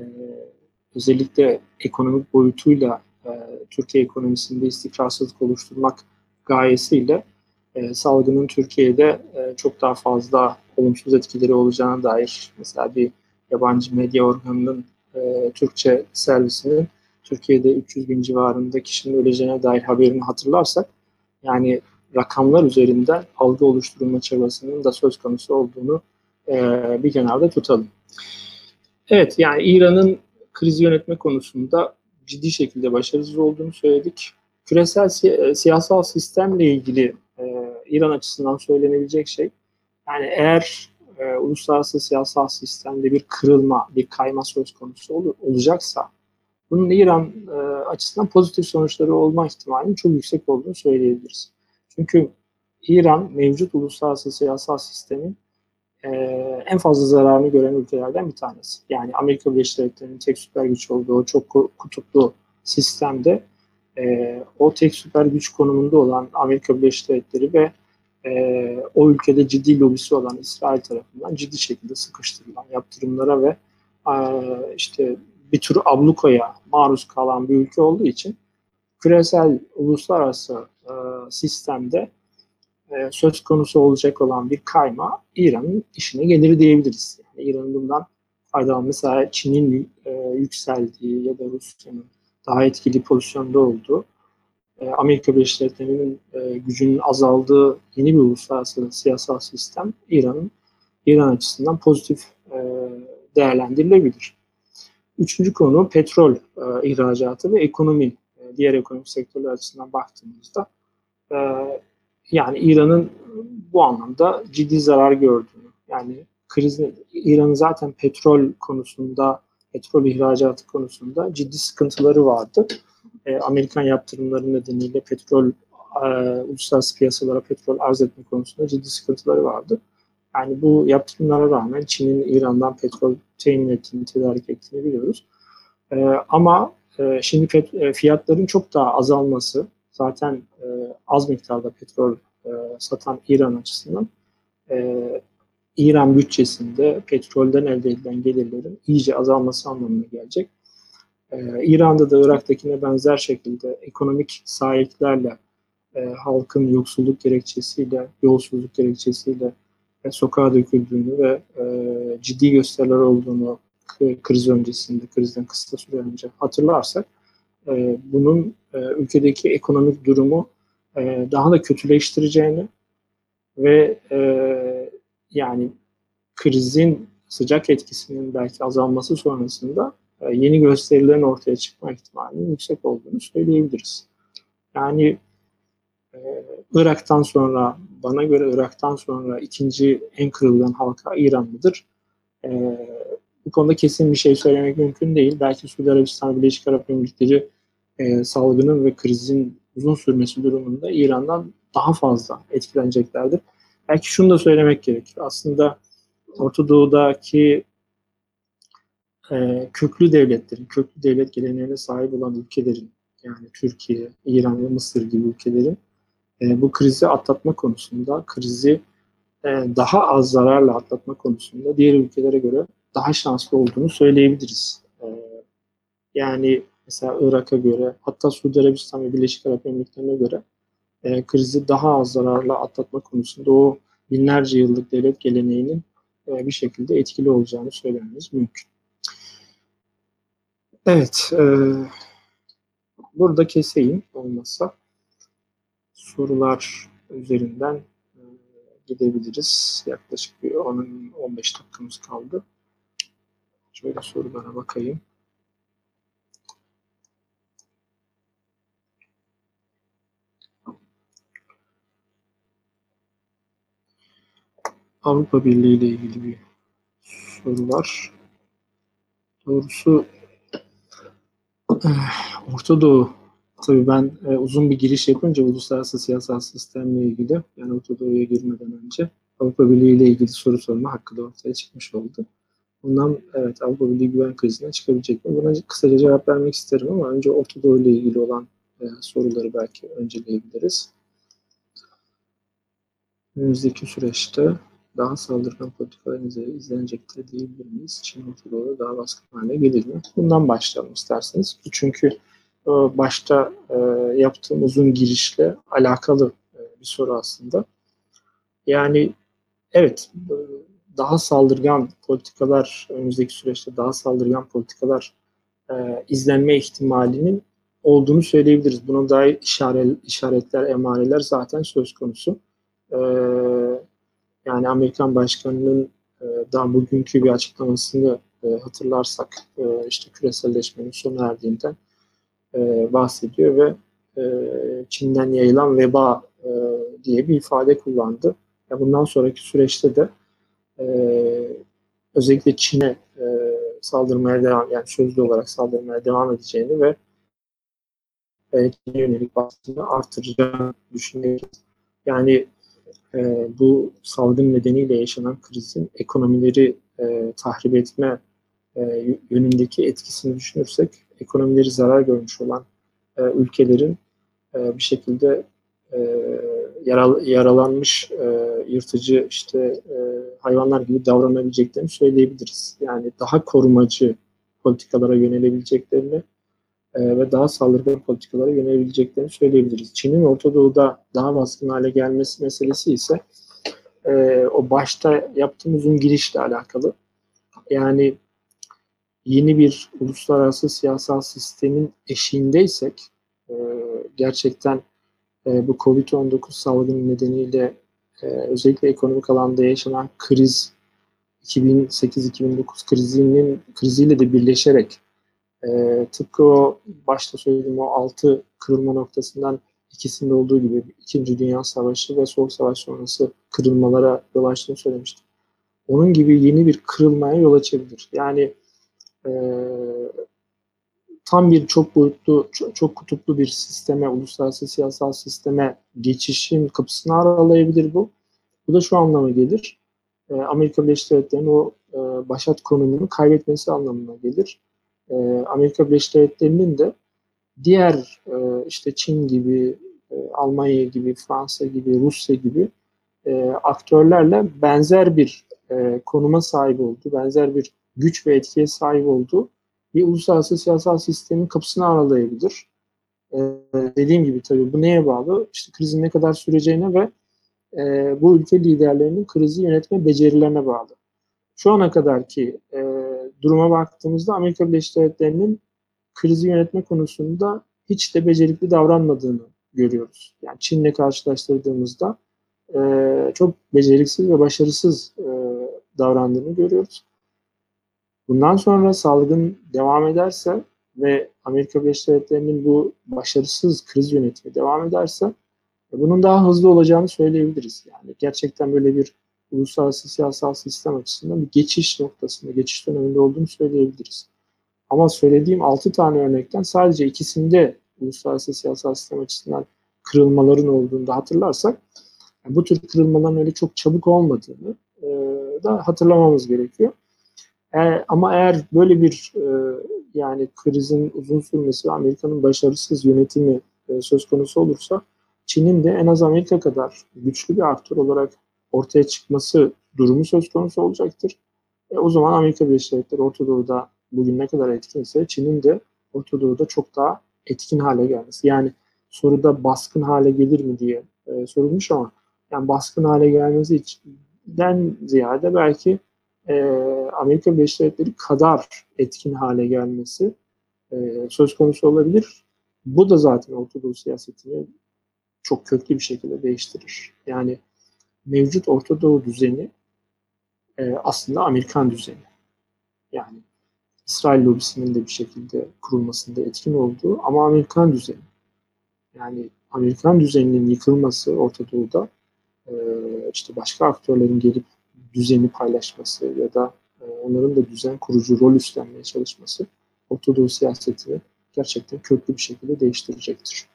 özellikle ekonomik boyutuyla e, Türkiye ekonomisinde istikrarsızlık oluşturmak gayesiyle e, salgının Türkiye'de e, çok daha fazla olumsuz etkileri olacağına dair mesela bir yabancı medya organının e, Türkçe servisinin Türkiye'de 300 bin civarında kişinin öleceğine dair haberini hatırlarsak yani rakamlar üzerinden algı oluşturulma çabasının da söz konusu olduğunu e, bir kenarda tutalım. Evet yani İran'ın kriz yönetme konusunda ciddi şekilde başarısız olduğunu söyledik. Küresel si e, siyasal sistemle ilgili İran açısından söylenebilecek şey yani eğer e, uluslararası siyasal sistemde bir kırılma, bir kayma söz konusu ol, olacaksa bunun İran e, açısından pozitif sonuçları olma ihtimalinin çok yüksek olduğunu söyleyebiliriz. Çünkü İran mevcut uluslararası siyasal sistemin e, en fazla zararını gören ülkelerden bir tanesi. Yani Amerika Birleşik Devletleri'nin tek süper güç olduğu çok kutuplu sistemde e, o tek süper güç konumunda olan Amerika Birleşik Devletleri ve e, o ülkede ciddi lobisi olan İsrail tarafından ciddi şekilde sıkıştırılan yaptırımlara ve e, işte bir tür ablukaya maruz kalan bir ülke olduğu için küresel uluslararası e, sistemde e, söz konusu olacak olan bir kayma İran'ın işine gelir diyebiliriz. Yani İran'ın bundan faydalan mesela Çin'in e, yükseldiği ya da Rusya'nın daha etkili pozisyonda olduğu Amerika Birleşik Devletleri'nin e, gücünün azaldığı yeni bir uluslararası siyasal sistem İran'ın İran açısından pozitif e, değerlendirilebilir. Üçüncü konu petrol e, ihracatı ve ekonomi, e, diğer ekonomik sektörler açısından baktığımızda e, yani İran'ın bu anlamda ciddi zarar gördüğünü, yani krizin İran'ın zaten petrol konusunda, petrol ihracatı konusunda ciddi sıkıntıları vardı. E, Amerikan yaptırımları nedeniyle petrol e, uluslararası piyasalara petrol arz etme konusunda ciddi sıkıntıları vardı. Yani bu yaptırımlara rağmen Çin'in İran'dan petrol temin ettiğini, tedarik ettiğini biliyoruz. E, ama e, şimdi pet, e, fiyatların çok daha azalması, zaten e, az miktarda petrol e, satan İran açısından e, İran bütçesinde petrolden elde edilen gelirlerin iyice azalması anlamına gelecek. E, İran'da da Irak'takine benzer şekilde ekonomik sahiplerle e, halkın yoksulluk gerekçesiyle, yolsuzluk gerekçesiyle e, sokağa döküldüğünü ve e, ciddi gösteriler olduğunu kriz öncesinde, krizden kısa süre önce hatırlarsak e, bunun e, ülkedeki ekonomik durumu e, daha da kötüleştireceğini ve e, yani krizin sıcak etkisinin belki azalması sonrasında e, yeni gösterilerin ortaya çıkma ihtimalinin yüksek olduğunu söyleyebiliriz. Yani e, Irak'tan sonra, bana göre Irak'tan sonra ikinci en kırılgan halka İranlıdır. E, bu konuda kesin bir şey söylemek mümkün değil. Belki Suudi Arabistan, Birleşik Arap Emirlikleri e, salgının ve krizin uzun sürmesi durumunda İran'dan daha fazla etkileneceklerdir. Belki şunu da söylemek gerekir. Aslında Orta Doğu'daki e, köklü devletlerin, köklü devlet geleneğine sahip olan ülkelerin, yani Türkiye, İran ve Mısır gibi ülkelerin e, bu krizi atlatma konusunda, krizi e, daha az zararla atlatma konusunda diğer ülkelere göre daha şanslı olduğunu söyleyebiliriz. E, yani mesela Irak'a göre hatta Suudi Arabistan ve Birleşik Arap Emirlikleri'ne göre e, krizi daha az zararla atlatma konusunda o binlerce yıllık devlet geleneğinin e, bir şekilde etkili olacağını söylememiz mümkün. Evet, e, burada keseyim olmazsa sorular üzerinden e, gidebiliriz. Yaklaşık bir 10-15 dakikamız kaldı. Şöyle sorulara bakayım. Avrupa Birliği ile ilgili bir soru var. Doğrusu Orta Doğu tabii ben e, uzun bir giriş yapınca uluslararası siyasal sistemle ilgili yani Orta Doğu'ya girmeden önce Avrupa Birliği ile ilgili soru sorma hakkı da ortaya çıkmış oldu. Bundan evet Avrupa Birliği güven krizinden çıkabilecek mi? Buna kısaca cevap vermek isterim ama önce Orta Doğu ile ilgili olan e, soruları belki önceleyebiliriz. Önümüzdeki süreçte daha saldırgan politikalar izlenecektir diyebilir miyiz? Çin Orta daha baskın hale gelir mi? Bundan başlayalım isterseniz. Çünkü e, başta e, yaptığım uzun girişle alakalı e, bir soru aslında. Yani evet daha saldırgan politikalar önümüzdeki süreçte daha saldırgan politikalar izlenme ihtimalinin olduğunu söyleyebiliriz. Buna dair işaret, işaretler, emareler zaten söz konusu. Yani Amerikan Başkanı'nın e, daha bugünkü bir açıklamasını e, hatırlarsak e, işte küreselleşmenin sona erdiğinden e, bahsediyor ve e, Çin'den yayılan veba e, diye bir ifade kullandı. Ya bundan sonraki süreçte de e, özellikle Çin'e e, saldırmaya devam yani sözlü olarak saldırmaya devam edeceğini ve e, Çin'e yönelik baskını artıracağını düşünüyoruz. Yani e, bu salgın nedeniyle yaşanan krizin ekonomileri e, tahrip etme e, yönündeki etkisini düşünürsek ekonomileri zarar görmüş olan e, ülkelerin e, bir şekilde e, yaral, yaralanmış e, yırtıcı işte e, hayvanlar gibi davranabileceklerini söyleyebiliriz. Yani daha korumacı politikalara yönelebileceklerini e, ve daha saldırgan politikalara yönelebileceklerini söyleyebiliriz. Çin'in Orta Doğu'da daha baskın hale gelmesi meselesi ise e, o başta yaptığım uzun girişle alakalı. Yani yeni bir uluslararası siyasal sistemin eşiğindeysek e, gerçekten e, bu Covid-19 salgını nedeniyle e, özellikle ekonomik alanda yaşanan kriz 2008-2009 krizinin kriziyle de birleşerek e, tıpkı o başta söylediğim o altı kırılma noktasından ikisinde olduğu gibi İkinci Dünya Savaşı ve Soğuk Savaş sonrası kırılmalara yol açtığını söylemiştim. Onun gibi yeni bir kırılmaya yol açabilir. Yani e, tam bir çok boyutlu, çok, çok kutuplu bir sisteme, uluslararası siyasal sisteme geçişin kapısını aralayabilir bu. Bu da şu anlama gelir. E, Amerika Birleşik Devletleri'nin o e, başat konumunu kaybetmesi anlamına gelir. E, Amerika Birleşik Devletleri'nin de diğer e, işte Çin gibi, e, Almanya gibi, Fransa gibi, Rusya gibi aktörlerle benzer bir konuma sahip olduğu, benzer bir güç ve etkiye sahip olduğu bir uluslararası siyasal sistemin kapısını aralayabilir. Dediğim gibi tabii bu neye bağlı? İşte krizin ne kadar süreceğine ve bu ülke liderlerinin krizi yönetme becerilerine bağlı. Şu ana kadar ki e, duruma baktığımızda Amerika Birleşik Devletleri'nin krizi yönetme konusunda hiç de becerikli davranmadığını görüyoruz. Yani Çin'le karşılaştırdığımızda e, çok beceriksiz ve başarısız e, davrandığını görüyoruz. Bundan sonra salgın devam ederse ve Amerika Birleşik Devletleri'nin bu başarısız kriz yönetimi devam ederse bunun daha hızlı olacağını söyleyebiliriz. Yani gerçekten böyle bir uluslararası siyasal sistem açısından bir geçiş noktasında, geçiş döneminde olduğunu söyleyebiliriz. Ama söylediğim 6 tane örnekten sadece ikisinde uluslararası siyasal sistem açısından kırılmaların olduğunu da hatırlarsak bu tür kırılmaların öyle çok çabuk olmadığını e, da hatırlamamız gerekiyor. E, ama eğer böyle bir e, yani krizin uzun sürmesi ve Amerika'nın başarısız yönetimi e, söz konusu olursa Çin'in de en az Amerika kadar güçlü bir aktör olarak ortaya çıkması durumu söz konusu olacaktır. E, o zaman Amerika Birleşik Devletleri Orta Doğu'da bugün ne kadar etkinse Çin'in de Orta Doğu'da çok daha etkin hale gelmesi. Yani soruda baskın hale gelir mi diye e, sorulmuş ama yani baskın hale gelmesi içinden ziyade belki e, Amerika Birleşik Devletleri kadar etkin hale gelmesi e, söz konusu olabilir. Bu da zaten Orta Doğu siyasetini çok köklü bir şekilde değiştirir. Yani mevcut Orta Doğu düzeni e, aslında Amerikan düzeni. Yani İsrail lobisinin de bir şekilde kurulmasında etkin olduğu ama Amerikan düzeni. Yani Amerikan düzeninin yıkılması Orta Doğu'da e, işte başka aktörlerin gelip düzeni paylaşması ya da e, onların da düzen kurucu rol üstlenmeye çalışması Orta Doğu siyasetini gerçekten köklü bir şekilde değiştirecektir.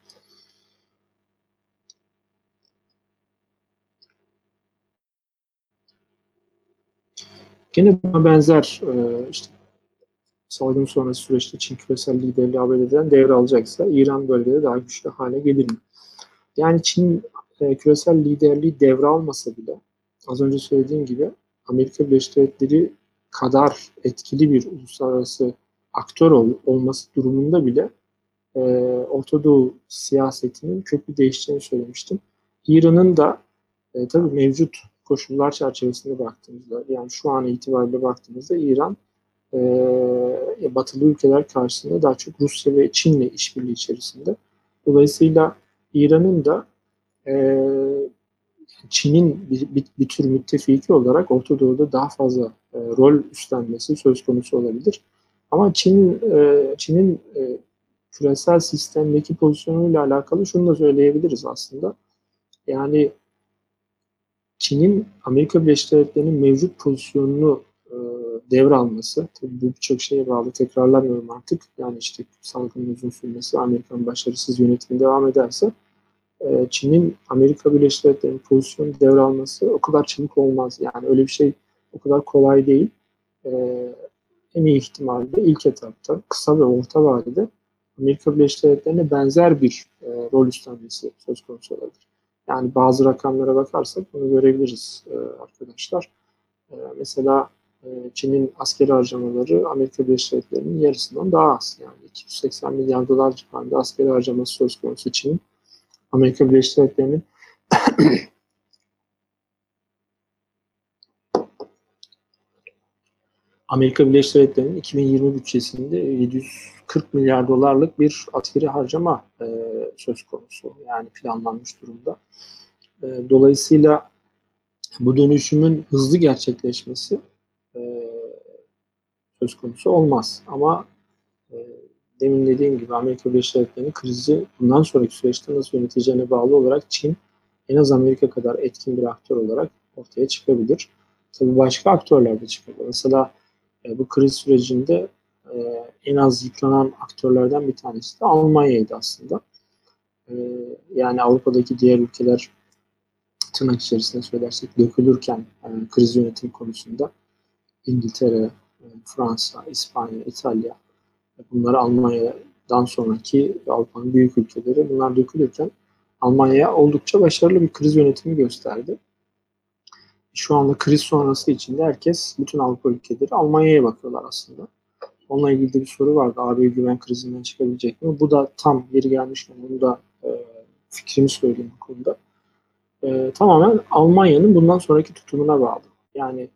Gene buna benzer e, işte salgın sonrası süreçte Çin küresel liderliği ABD'den devralacaksa İran bölgede daha güçlü hale gelir mi? Yani Çin e, küresel liderliği devralmasa bile az önce söylediğim gibi Amerika Birleşik Devletleri kadar etkili bir uluslararası aktör ol, olması durumunda bile e, Orta Doğu siyasetinin köklü değişeceğini söylemiştim. İran'ın da e, tabii mevcut koşullar çerçevesinde baktığımızda yani şu an itibariyle baktığımızda İran e, batılı ülkeler karşısında daha çok Rusya ve Çin'le işbirliği içerisinde. Dolayısıyla İran'ın da e, Çin'in bir, bir, bir tür müttefiki olarak Orta Doğu'da daha fazla e, rol üstlenmesi söz konusu olabilir. Ama Çin e, Çin'in e, küresel sistemdeki pozisyonuyla alakalı şunu da söyleyebiliriz aslında. Yani Çin'in Amerika Birleşik Devletleri'nin mevcut pozisyonunu e, devralması, tabii bu birçok şeye bağlı tekrarlamıyorum artık. Yani işte salgının uzun sürmesi, Amerikan başarısız yönetimi devam ederse e, Çin'in Amerika Birleşik Devletleri'nin pozisyonu devralması o kadar çabuk olmaz. Yani öyle bir şey o kadar kolay değil. E, en iyi ihtimalle ilk etapta kısa ve orta vadede Amerika Birleşik Devletleri'ne benzer bir e, rol üstlenmesi söz konusu olabilir. Yani bazı rakamlara bakarsak bunu görebiliriz e, arkadaşlar. E, mesela e, Çin'in askeri harcamaları Amerika Birleşik Devletleri'nin yarısından daha az. Yani 280 milyar dolar civarında askeri harcaması söz konusu Çin'in. Amerika Birleşik Devletleri'nin Amerika Birleşik Devletleri'nin 2020 bütçesinde 740 milyar dolarlık bir askeri harcama e, söz konusu. Yani planlanmış durumda. E, dolayısıyla bu dönüşümün hızlı gerçekleşmesi e, söz konusu olmaz. Ama e, demin dediğim gibi Amerika Birleşik Devletleri'nin krizi bundan sonraki süreçte nasıl yöneteceğine bağlı olarak Çin en az Amerika kadar etkin bir aktör olarak ortaya çıkabilir. Tabii başka aktörler de çıkabilir. Mesela e, bu kriz sürecinde e, en az yıpranan aktörlerden bir tanesi de Almanya'ydı aslında. E, yani Avrupa'daki diğer ülkeler tırnak içerisinde söylersek dökülürken e, kriz yönetim konusunda İngiltere, e, Fransa, İspanya, İtalya bunlar Almanya'dan sonraki Avrupa'nın büyük ülkeleri bunlar dökülürken Almanya oldukça başarılı bir kriz yönetimi gösterdi. Şu anda kriz sonrası içinde herkes, bütün Avrupa ülkeleri Almanya'ya bakıyorlar aslında. Onunla ilgili bir soru vardı. AB güven krizinden çıkabilecek mi? Bu da tam yeri gelmişken bunu da e, fikrimi söyleyeyim bu konuda. E, tamamen Almanya'nın bundan sonraki tutumuna bağlı. Yani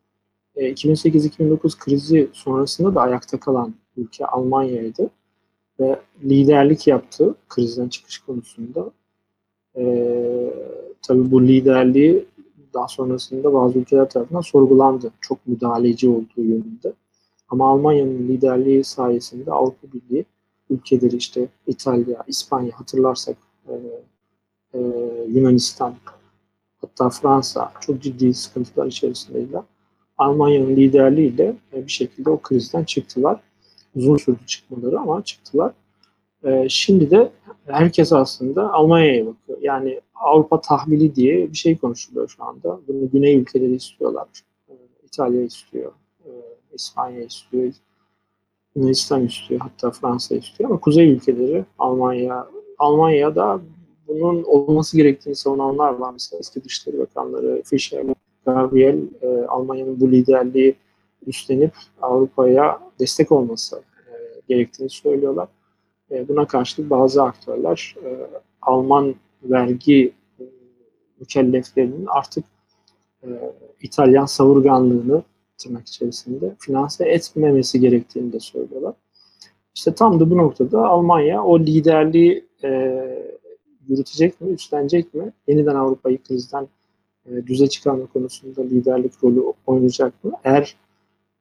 e, 2008-2009 krizi sonrasında da ayakta kalan ülke Almanya'ydı. Ve liderlik yaptı krizden çıkış konusunda. E, tabii bu liderliği daha sonrasında bazı ülkeler tarafından sorgulandı. Çok müdahaleci olduğu yönünde. Ama Almanya'nın liderliği sayesinde Avrupa Birliği ülkeleri işte İtalya, İspanya hatırlarsak e, e, Yunanistan hatta Fransa çok ciddi sıkıntılar içerisindeydiler. Almanya'nın liderliğiyle e, bir şekilde o krizden çıktılar. Uzun sürdü çıkmaları ama çıktılar. E, şimdi de herkes aslında Almanya'ya bakıyor. Yani Avrupa tahmili diye bir şey konuşuluyor şu anda. Bunu Güney ülkeleri istiyorlar. E, İtalya istiyor, e, İspanya istiyor, Yunanistan istiyor, hatta Fransa istiyor ama Kuzey ülkeleri Almanya, Almanya'da bunun olması gerektiğini savunanlar var. Mesela eski Dışişleri Bakanları Fischer, Gabriel, e, Almanya'nın bu liderliği üstlenip Avrupa'ya destek olması e, gerektiğini söylüyorlar. E, buna karşılık bazı aktörler e, Alman vergi e, mükelleflerinin artık e, İtalyan savurganlığını tırnak içerisinde finanse etmemesi gerektiğini de söylüyorlar. İşte tam da bu noktada Almanya o liderliği e, yürütecek mi, üstlenecek mi? Yeniden Avrupa'yı krizden e, düze çıkarma konusunda liderlik rolü oynayacak mı? Eğer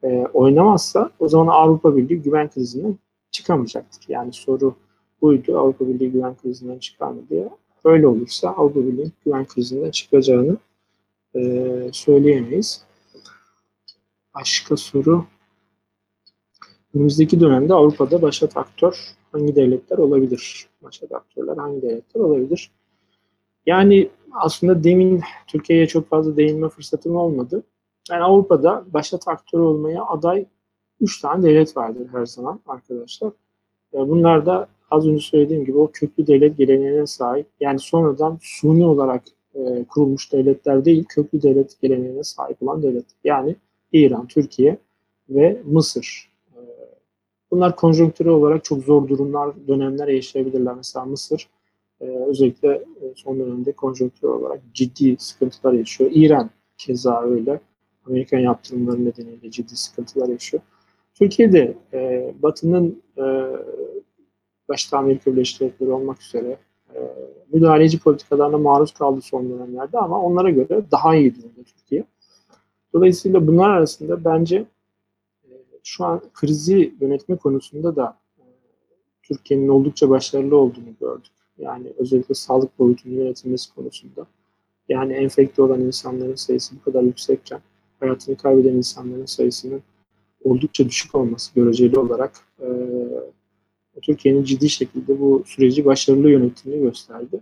e, oynamazsa o zaman Avrupa Birliği güven krizinden çıkamayacaktır. Yani soru buydu. Avrupa Birliği güven krizinden çıkar mı diye. Öyle olursa Avrupa Birliği güven krizinden çıkacağını e, söyleyemeyiz. Başka soru. Önümüzdeki dönemde Avrupa'da başat aktör hangi devletler olabilir? Başat aktörler hangi devletler olabilir? Yani aslında demin Türkiye'ye çok fazla değinme fırsatım olmadı. Yani Avrupa'da başat aktör olmaya aday 3 tane devlet vardır her zaman arkadaşlar. Bunlar da az önce söylediğim gibi o köklü devlet geleneğine sahip yani sonradan suni olarak e, kurulmuş devletler değil köklü devlet geleneğine sahip olan devlet. Yani İran, Türkiye ve Mısır. Bunlar konjonktürel olarak çok zor durumlar, dönemler yaşayabilirler. Mesela Mısır e, özellikle e, son dönemde konjonktürel olarak ciddi sıkıntılar yaşıyor. İran keza öyle. Amerikan yaptırımları nedeniyle ciddi sıkıntılar yaşıyor. Türkiye'de e, Batı'nın e, başta Amerika Birleşik Devletleri olmak üzere e, müdahaleci politikalarına maruz kaldı son dönemlerde ama onlara göre daha iyi durumda Türkiye. Dolayısıyla bunlar arasında bence şu an krizi yönetme konusunda da e, Türkiye'nin oldukça başarılı olduğunu gördük. Yani özellikle sağlık boyutunun yönetilmesi konusunda. Yani enfekte olan insanların sayısı bu kadar yüksekken hayatını kaybeden insanların sayısının oldukça düşük olması göreceli olarak e, Türkiye'nin ciddi şekilde bu süreci başarılı yönettiğini gösterdi.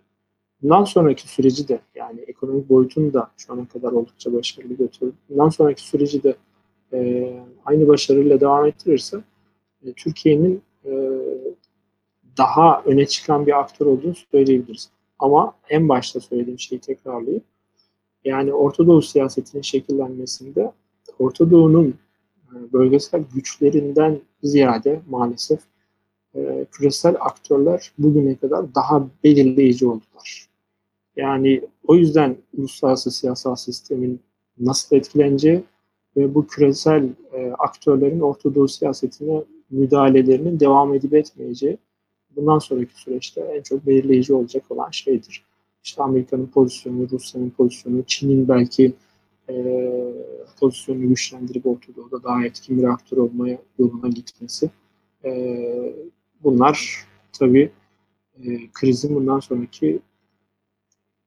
bundan sonraki süreci de yani ekonomik boyutunu da şu ana kadar oldukça başarılı götürdü. Bundan sonraki süreci de e, aynı başarıyla devam ettirirse e, Türkiye'nin e, daha öne çıkan bir aktör olduğunu söyleyebiliriz. Ama en başta söylediğim şeyi tekrarlayayım. Yani Orta Doğu siyasetinin şekillenmesinde Orta Doğu'nun e, bölgesel güçlerinden ziyade maalesef e, küresel aktörler bugüne kadar daha belirleyici oldular. Yani o yüzden uluslararası siyasal sistemin nasıl etkileneceği ve bu küresel e, aktörlerin Orta Doğu siyasetine müdahalelerinin devam edip etmeyeceği bundan sonraki süreçte en çok belirleyici olacak olan şeydir. İşte Amerika'nın pozisyonu, Rusya'nın pozisyonu, Çin'in belki e, pozisyonunu güçlendirip Orta Doğu'da daha etkin bir aktör olmaya yoluna gitmesi. E, bunlar tabii e, krizin bundan sonraki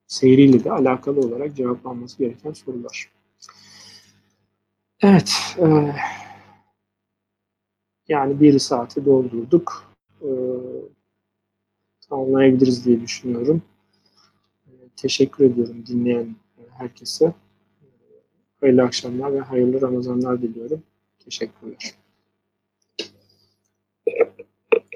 seyriyle de alakalı olarak cevaplanması gereken sorular. Evet, e, yani bir saati doldurduk. E, tamamlayabiliriz diye düşünüyorum. E, teşekkür ediyorum dinleyen herkese. Hayırlı akşamlar ve hayırlı Ramazanlar diliyorum. Teşekkürler.